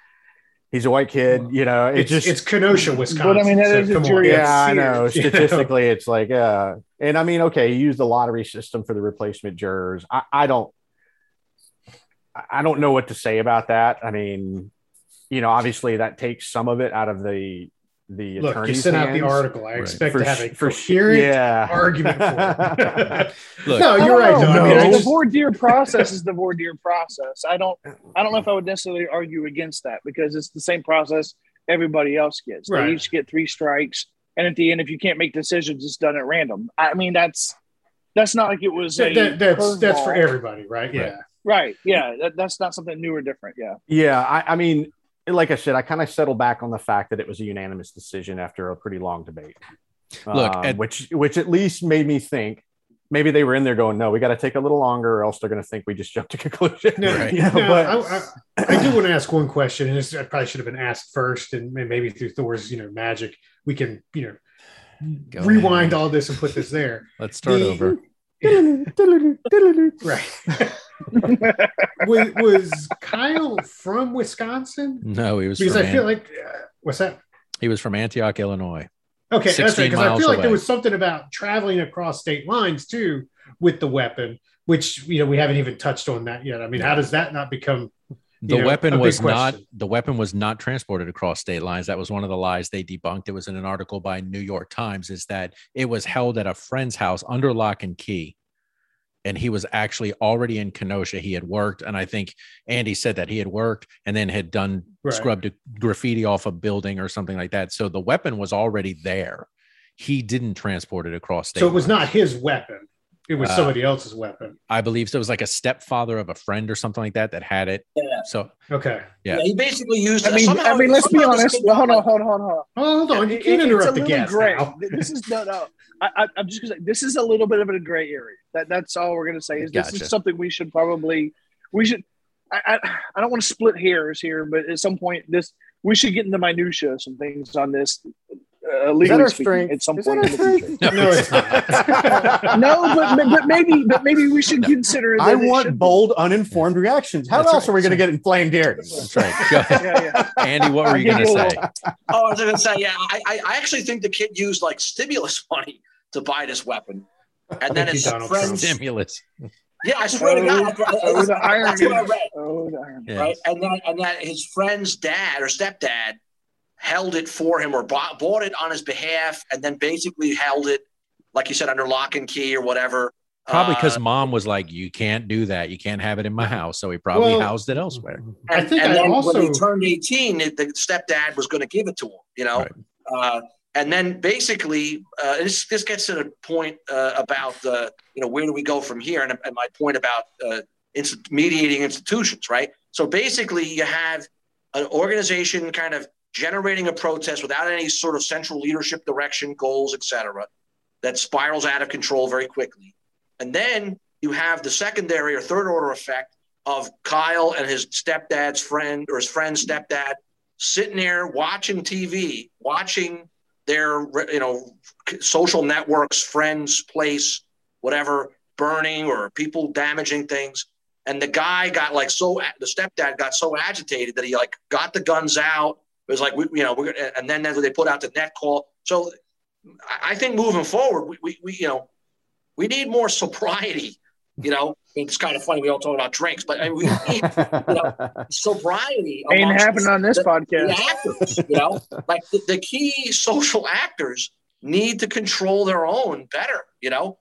He's a white kid, you know. It it's just it's Kenosha, Wisconsin. But I mean, that so is a jury. Yeah, I know. Statistically, you know? it's like, uh, and I mean, okay, you use the lottery system for the replacement jurors. I, I don't, I don't know what to say about that. I mean, you know, obviously that takes some of it out of the the look. You sent out the article. I right. expect for, to have a for coherent yeah. argument. look, no, you're right. No, I mean, the voir dire process is the voir dire process. I don't. I don't know if I would necessarily argue against that because it's the same process everybody else gets. Right. They each get three strikes, and at the end, if you can't make decisions, it's done at random. I mean, that's that's not like it was. That, that, that's that's for everybody, right? Yeah. Right. Yeah. That, that's not something new or different. Yeah. Yeah. I, I mean, like I said, I kind of settled back on the fact that it was a unanimous decision after a pretty long debate. Look, um, at, which which at least made me think maybe they were in there going, no, we got to take a little longer, or else they're going to think we just jumped to conclusion. No, right. you know, no, but I, I, I, do want to ask one question, and this I probably should have been asked first, and maybe through Thor's you know magic, we can you know Go rewind ahead. all this and put this there. Let's start the, over. right. was, was, Kyle from Wisconsin? No, he was because I feel like uh, what's that? He was from Antioch, Illinois. Okay, that's right. Because I feel like there was something about traveling across state lines too with the weapon, which you know we haven't even touched on that yet. I mean, how does that not become? The know, weapon was not the weapon was not transported across state lines. That was one of the lies they debunked. It was in an article by New York Times. Is that it was held at a friend's house under lock and key and he was actually already in Kenosha. He had worked, and I think Andy said that he had worked and then had done right. scrubbed graffiti off a building or something like that. So the weapon was already there. he didn't transport it across state. So it was lines. not his weapon. It was Uh, somebody else's weapon. I believe so. It was like a stepfather of a friend or something like that that had it. Yeah. So Okay. Yeah. he basically used. I mean, somehow- I mean, let's be honest. Well, hold on, hold on, hold on, hold on. Oh, hold on. You It- can't it- interrupt the a guest now. This is no, no. I, I'm just gonna say this is a little bit of a gray area. That that's all we're gonna say. Is this is something we should probably we should. I, I, I don't want to split hairs here, but at some point this we should get into minutia some things on this. Uh, Is that legally our speaking, strength? at some Is that point our in the future. strength? No, it's not. no, but but maybe but maybe we should consider. That I it want should be. bold, uninformed reactions. How That's else right. are we going to get inflamed here? that's right. Go ahead. Yeah, yeah. Andy, what were you going to say? little- Oh, I was going to say, yeah, I, I I actually think the kid used like stimulus money to buy this weapon, and then Thank you, his Donald friends. Stimulus. Yeah, I swear to God, Oh, the that's what I read. Oh, the irony. Yeah. right? And then and then his friend's dad or stepdad held it for him or bought, bought it on his behalf, and then basically held it, like you said, under lock and key or whatever. Probably because Uh, mom was like, "You can't do that. You can't have it in my house." So he probably Well- housed it elsewhere. I think and I then also- when he turned 18, it, the stepdad was going to give it to him, you know. Right. Uh, and then basically, uh, this this gets to the point uh, about uh, you know where do we go from here, and, and my point about uh, inst- mediating institutions, right? So basically, you have an organization kind of generating a protest without any sort of central leadership direction, goals, etc., that spirals out of control very quickly, and then you have the secondary or third order effect of Kyle and his stepdad's friend or his friend's stepdad sitting there watching TV, watching their you know social networks, friends, place, whatever burning or people damaging things. And the guy got like so the stepdad got so agitated that he like got the guns out. It was like we, you know, we're gonna, and then they put out the net call. So I- I think moving forward, we, we, we you know, we need more sobriety. You know, it's kind of funny we all talk about drinks, but I mean, we need sobriety. Ain't happening on this the- podcast. the actors, you know, like the, the key social actors need to control their own better, you know,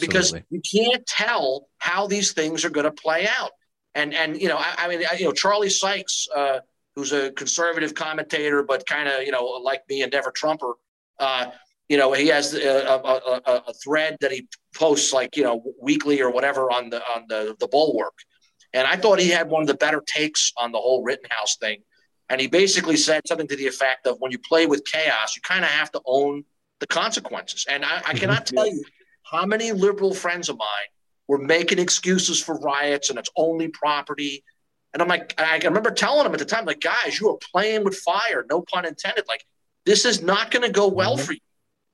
because you can't tell how these things are going to play out. And and you know, I, I mean, I, you know, Charlie Sykes, uh, who's a conservative commentator, but kind of you know, like me, and never Trumper. Uh, you know, he has a, a, a, a thread that he posts like you know weekly or whatever on the on the the bulwark. And I thought he had one of the better takes on the whole Rittenhouse thing. And he basically said something to the effect of when you play with chaos, you kind of have to own the consequences. And I, I cannot tell you how many liberal friends of mine were making excuses for riots and it's only property. And I'm like, I remember telling them at the time, like, guys, you are playing with fire, no pun intended. Like, this is not going to go well for you.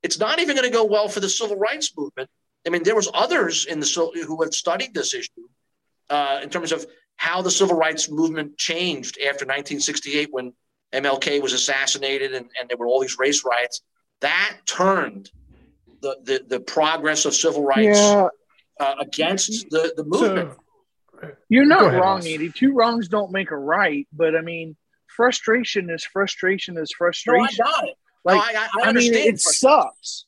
It's not even going to go well for the civil rights movement. I mean, there was others in the who had studied this issue uh, in terms of how the civil rights movement changed after 1968 when MLK was assassinated and, and there were all these race riots. That turned the, the, the progress of civil rights Yeah, uh, against the, the movement. So, you're not ahead, wrong, Ross. Andy. Two wrongs don't make a right, but I mean, frustration is frustration is frustration. no, I frustration. got it. Like, no, I, I, I I mean, understand. it sucks.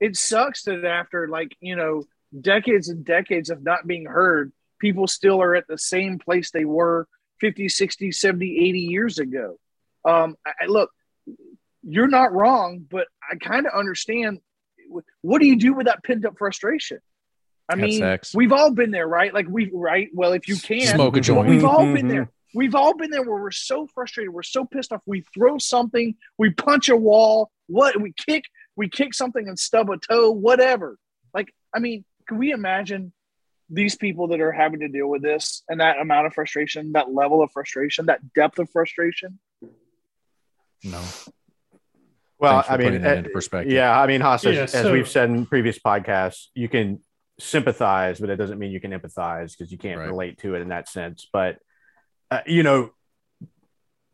It sucks that after like you know decades and decades of not being heard, people still are at the same place they were 50, 60, 70, 80 years ago. Um, I, I- look, you're not wrong, but I kind of understand. What do you do with that pent up frustration? I Have mean, sex. we've all been there, right? Like we, right? Well, if you can, Smoke a joint. we've all been there. We've all been there where we're so frustrated, we're so pissed off. We throw something, we punch a wall, what we kick, we kick something and stub a toe, whatever. Like, I mean, can we imagine these people that are having to deal with this and that amount of frustration, that level of frustration, that depth of frustration? No. Well, I mean, putting uh, perspective. yeah, I mean, Haas, as, Yeah, as so- we've said in previous podcasts, you can sympathize, but it doesn't mean you can empathize because you can't Right. relate to it in that sense. But uh, you know,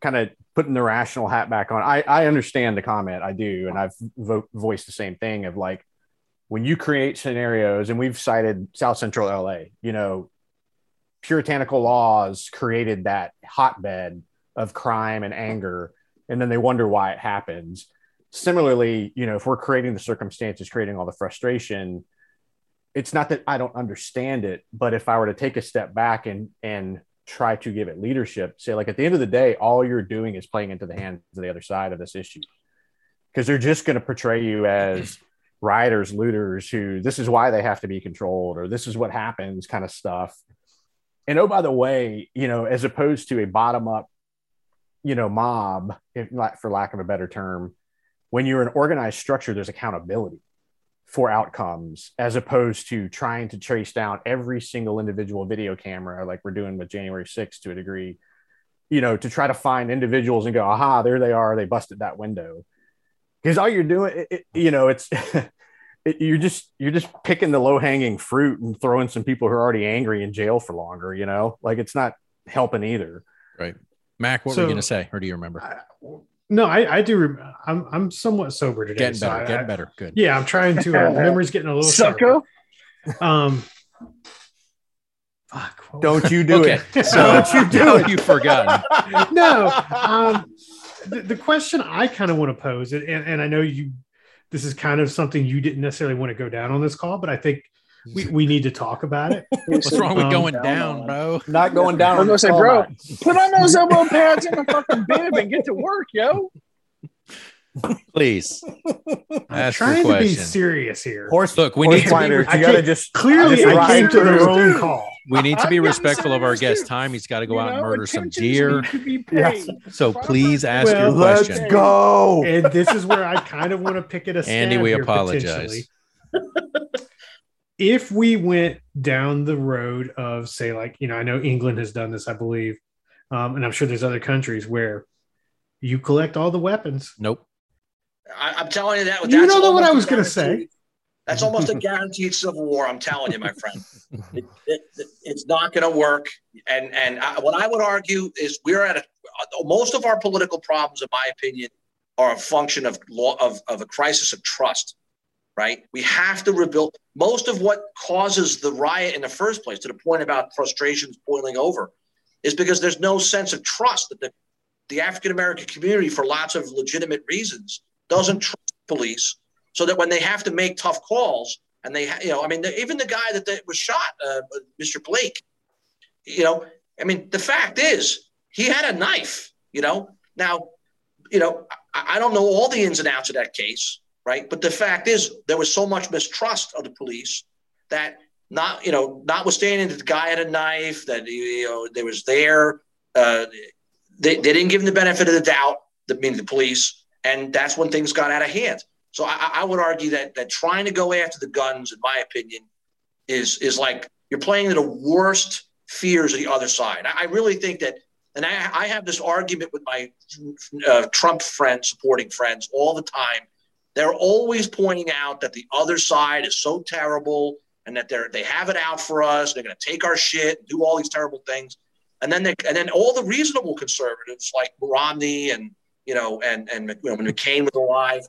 kind of putting the rational hat back on, I I understand the comment, I do, and I've vo- voiced the same thing of like when you create scenarios, and we've cited South Central LA, you know, puritanical laws created that hotbed of crime and anger, and then they wonder why it happens similarly, you know, if we're creating the circumstances, creating all the frustration, it's not that I don't understand it, but if I were to take a step back and and try to give it leadership, say like at the end of the day, all you're doing is playing into the hands of the other side of this issue. because they're just going to portray you as rioters, looters who this is why they have to be controlled or this is what happens kind of stuff. And oh, by the way, you know, as opposed to a bottom up, you know, mob, if for lack of a better term, when you're an organized structure, there's accountability for outcomes as opposed to trying to trace down every single individual video camera like we're doing with January 6th to a degree, you know, to try to find individuals and go, aha, there they are, they busted that window. Because all you're doing, it, it, you know, it's it, you're just you're just picking the low hanging fruit and throwing some people who are already angry in jail for longer. You know, like it's not helping either. Right, Mac. What So- were you gonna say, or do you remember? I- no, I, I do. Rem- I'm I'm somewhat sober today. Getting so better, I- getting better. Good. Yeah, I'm trying to. Uh, memory's getting a little Sucko. Um, fuck. Don't you do Okay, it? so Don't you do it? you've forgotten. no. Um, the, the question I kind of want to pose, and, and I know you, this is kind of something you didn't necessarily want to go down on this call, but I think we, we need to talk about it. What's wrong with Um, going down down, bro? Not going down. I was on gonna say, bro, call Put on those elbow pads in the fucking bib and get to work, yo. Please. I'm Ask trying to be serious here. Horse, Look, we horse need to be. I you gotta just Clearly, just I came to the through. wrong call. We need to be I'm respectful of our serious, guest time. He's got to go You out and murder some attention deer. needs to be Yes. So please ask Well, your question. Let's go. And this is where I kind of want to pick it a Andy, we apologize. Potentially. if we went down the road of, say, like you know, I know England has done this, I believe, um, and I'm sure there's other countries where you collect all the weapons. Nope. I, I'm telling you that. You that's don't know what I was gonna say That's almost a guaranteed civil war. I'm telling you, my friend. It, it, it's not going to work. And and I, what I would argue is we're at a most of our political problems, in my opinion, are a function of law of, of a crisis of trust. Right? We have to rebuild most of what causes the riot in the first place. To the point about frustrations boiling over, is because there's no sense of trust that the the African American community, for lots of legitimate reasons, doesn't trust police so that when they have to make tough calls and they, you know, I mean, the, even the guy that, that was shot, uh, Mr. Blake, you know, I mean, the fact is he had a knife, you know. Now, you know, I, I don't know all the ins and outs of that case, right? But the fact is there was so much mistrust of the police that not, you know, notwithstanding that the guy had a knife, that you know, there was there, uh, they, they didn't give him the benefit of the doubt. That means the police, and that's when things got out of hand. So I, I would argue that that trying to go after the guns, in my opinion, is is like you're playing to the worst fears of the other side. I, I really think that, and I, I have this argument with my uh, Trump friends, supporting friends, all the time. They're always pointing out that the other side is so terrible and that they're they have it out for us. They're going to take our shit, and do all these terrible things, and then they and then all the reasonable conservatives like Romney and you know and and you know, when McCain was alive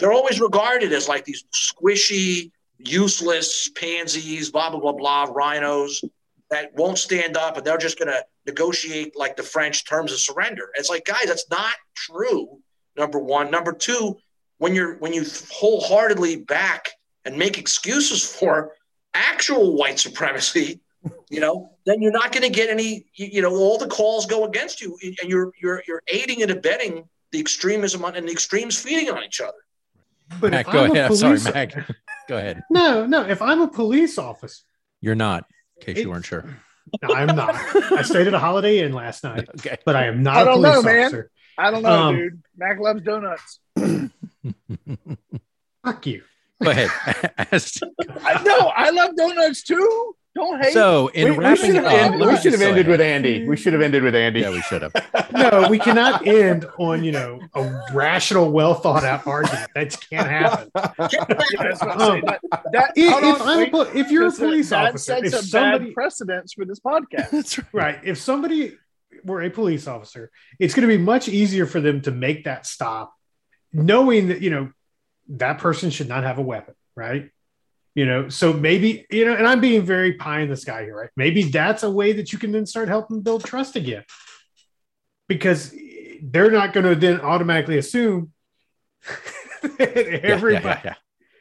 they're always regarded as like these squishy, useless pansies, blah, blah, blah, blah, RINOs that won't stand up and they're just going to negotiate like the French terms of surrender. It's like, guys, that's not true. Number one. Number two, when you're when you wholeheartedly back and make excuses for actual white supremacy, you know, then you're not going to get any. You, you know, all the calls go against you, and you're you're you're aiding and abetting the extremism on, and the extremes feeding on each other. But Mac, go I'm a ahead. I'm sorry, Mac. Go ahead. No, no. If I'm a police officer, You're not, in case It- you weren't sure. no, I'm not. I stayed at a Holiday Inn last night, Okay. but I am not I a don't police know, man. officer. I don't know, Um, dude. Mac loves donuts. Fuck you. Go ahead. Ask- I know. I love donuts too. Don't hate. so, in We, we wrapping should have up, ended, we should have ended with. Andy. We should have ended with Andy. Yeah, we should have. No, we cannot end on you know a rational, well thought out argument. That can't happen. That's what I'm Um, saying. That, that, If, if, on, I'm a wait. pol- if you're a Because that- police that officer, sets if a somebody bad precedence for this podcast. That's right. right, if somebody were a police officer, it's going to be much easier for them to make that stop, knowing that you know that person should not have a weapon, right? You know, so maybe you know, and I'm being very pie in the sky here, right? Maybe that's a way that you can then start helping build trust again, because they're not going to then automatically assume that Yeah, yeah, everybody. yeah, yeah.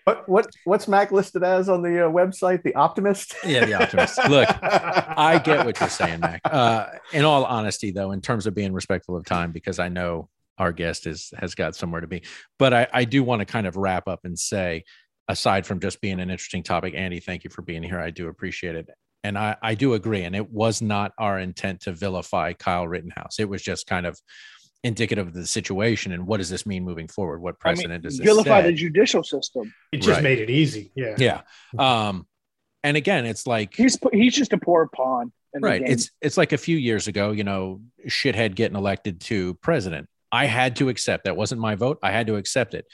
What what what's Mac listed as on the uh, website? The optimist. Yeah, the optimist. Look, I get what you're saying, Mac. Uh, in all honesty, though, in terms of being respectful of time, because I know our guest is has got somewhere to be. But I, I do want to kind of wrap up and say, aside from just being an interesting topic, Andy, thank you for being here. I do appreciate it. And I, I do agree. And it was not our intent to vilify Kyle Rittenhouse. It was just kind of indicative of the situation and what does this mean moving forward? What I mean, precedent does this vilify set? the judicial system. It just Right. made it easy. Yeah. Yeah. Um, and again, it's like He's he's just a poor pawn. Right. It's it's like a few years ago, you know, shithead getting elected to president. I had to accept that wasn't my vote. I had to accept it.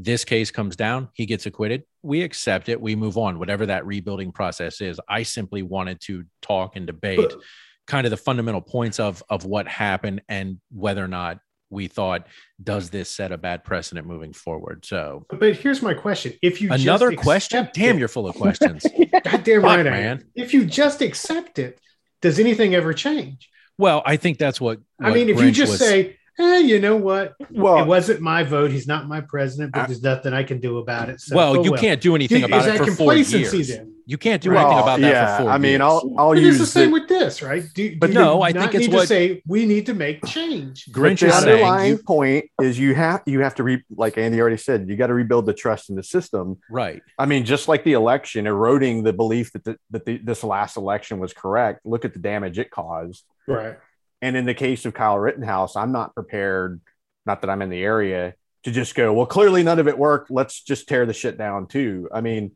This case comes down, he gets acquitted. We accept it. We move on, whatever that rebuilding process is. I simply wanted to talk and debate kind of the fundamental points of of what happened and whether or not we thought does this set a bad precedent moving forward. So But here's my question: If you another just question. Damn, it- you're full of questions. goddamn right, man. If you just accept it, does anything ever change? well, I think that's what, I mean, if you just was- say, "Eh, you know what? Well, it wasn't my vote. He's not my president, but I- there's nothing I can do about it." So, well, oh you can't do anything Is about it that for four years. then? You can't do well, anything about that yeah, for four I mean, years. I'll I'll But use it's the same the, with this, right? Do, But do no, I think it's need to what- say we need to make change. Grinch the is saying underlying you- point is you have you have to re like Andy already said, you got to rebuild the trust in the system. right. I mean, just like the election, eroding the belief that the, that the, this last election was correct. Look at the damage it caused. Right. And in the case of Kyle Rittenhouse, I'm not prepared. Not that I'm in the area to just go. Well, clearly none of it worked. Let's just tear the shit down too. I mean,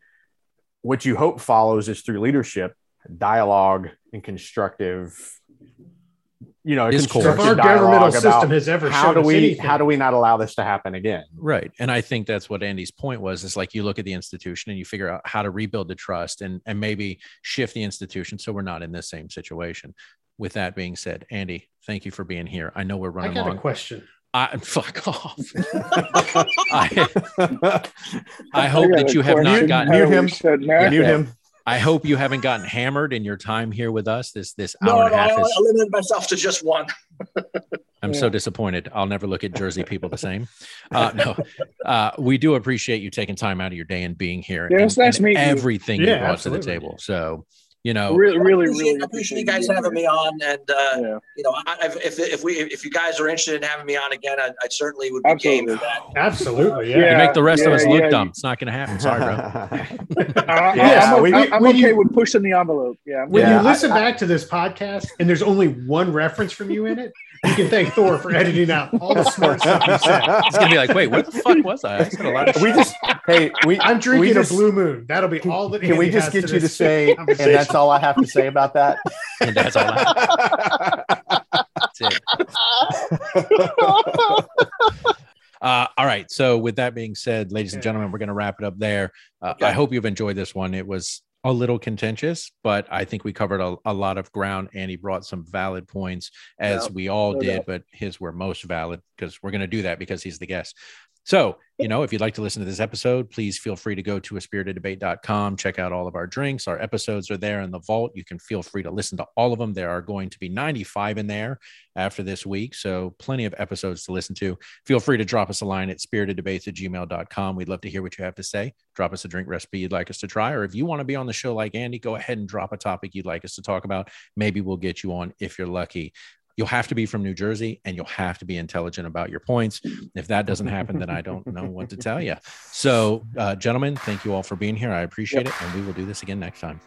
what you hope follows is through leadership, dialogue, and constructive. You know, Discourse. So if constructive our governmental system has ever how do we anything, how do we not allow this to happen again? Right. And I think that's what Andy's point was is like you look at the institution and you figure out how to rebuild the trust and, and maybe shift the institution so we're not in this same situation. With that being said, Andy, thank you for being here. I know we're I running got a long. question. I, fuck off. I, I I hope got that you have not question. gotten Mute him. we said. Mute him. I hope you haven't gotten hammered in your time here with us. This this No, hour and a half I, is I limited myself to just one. I'm so disappointed. I'll never look at Jersey people the same. Uh, no, uh, we do appreciate you taking time out of your day and being here. Yeah, and, nice and meeting you. everything you Yeah, brought to the table. So, you know, Really, really, I appreciate, really appreciate you guys having me on, and uh, Yeah, you know, I, if if we if you guys are interested in having me on again, I, I certainly would be game Absolutely. for that. Absolutely, you yeah. Yeah. make the rest of us look yeah, dumb. It's not going to happen. Sorry, bro. I, Yeah, am we- I'm, when okay you- with pushing the envelope. Yeah, When Yeah, you listen I- back to this podcast and there's only one reference from you in it, you can thank Thor for editing out all the smart stuff you said. It's going to be like, wait, what the fuck was I? I said a lot of we shit. just hey we I'm drinking we just, a blue moon. That'll be all that. Can we just has get you to say, and conversation. That's all I have to say about that. And that's all I- that's it. Uh, all right. So, with that being said, ladies and gentlemen, we're going to wrap it up there. Uh, Okay. I hope you've enjoyed this one. It was a little contentious, but I think we covered a, a lot of ground and he brought some valid points, as Yeah, we all no did, doubt. but his were most valid because we're going to do that because he's the guest. So, you know, if you'd like to listen to this episode, please feel free to go to a spiriteddebate.com. Check out all of our drinks. Our episodes are there in the vault. You can feel free to listen to all of them. There are going to be 95 in there after this week. So, plenty of episodes to listen to. Feel free to drop us a line at spiriteddebates at gmail.com. We'd love to hear what you have to say. Drop us a drink recipe you'd like us to try. Or if you want to be on the show like Andy, go ahead and drop a topic you'd like us to talk about. Maybe we'll get you on if you're lucky. You'll have to be from New Jersey and you'll have to be intelligent about your points. If that doesn't happen, then I don't know what to tell you. So, uh, gentlemen, thank you all for being here. I appreciate it. And we will do this again next time.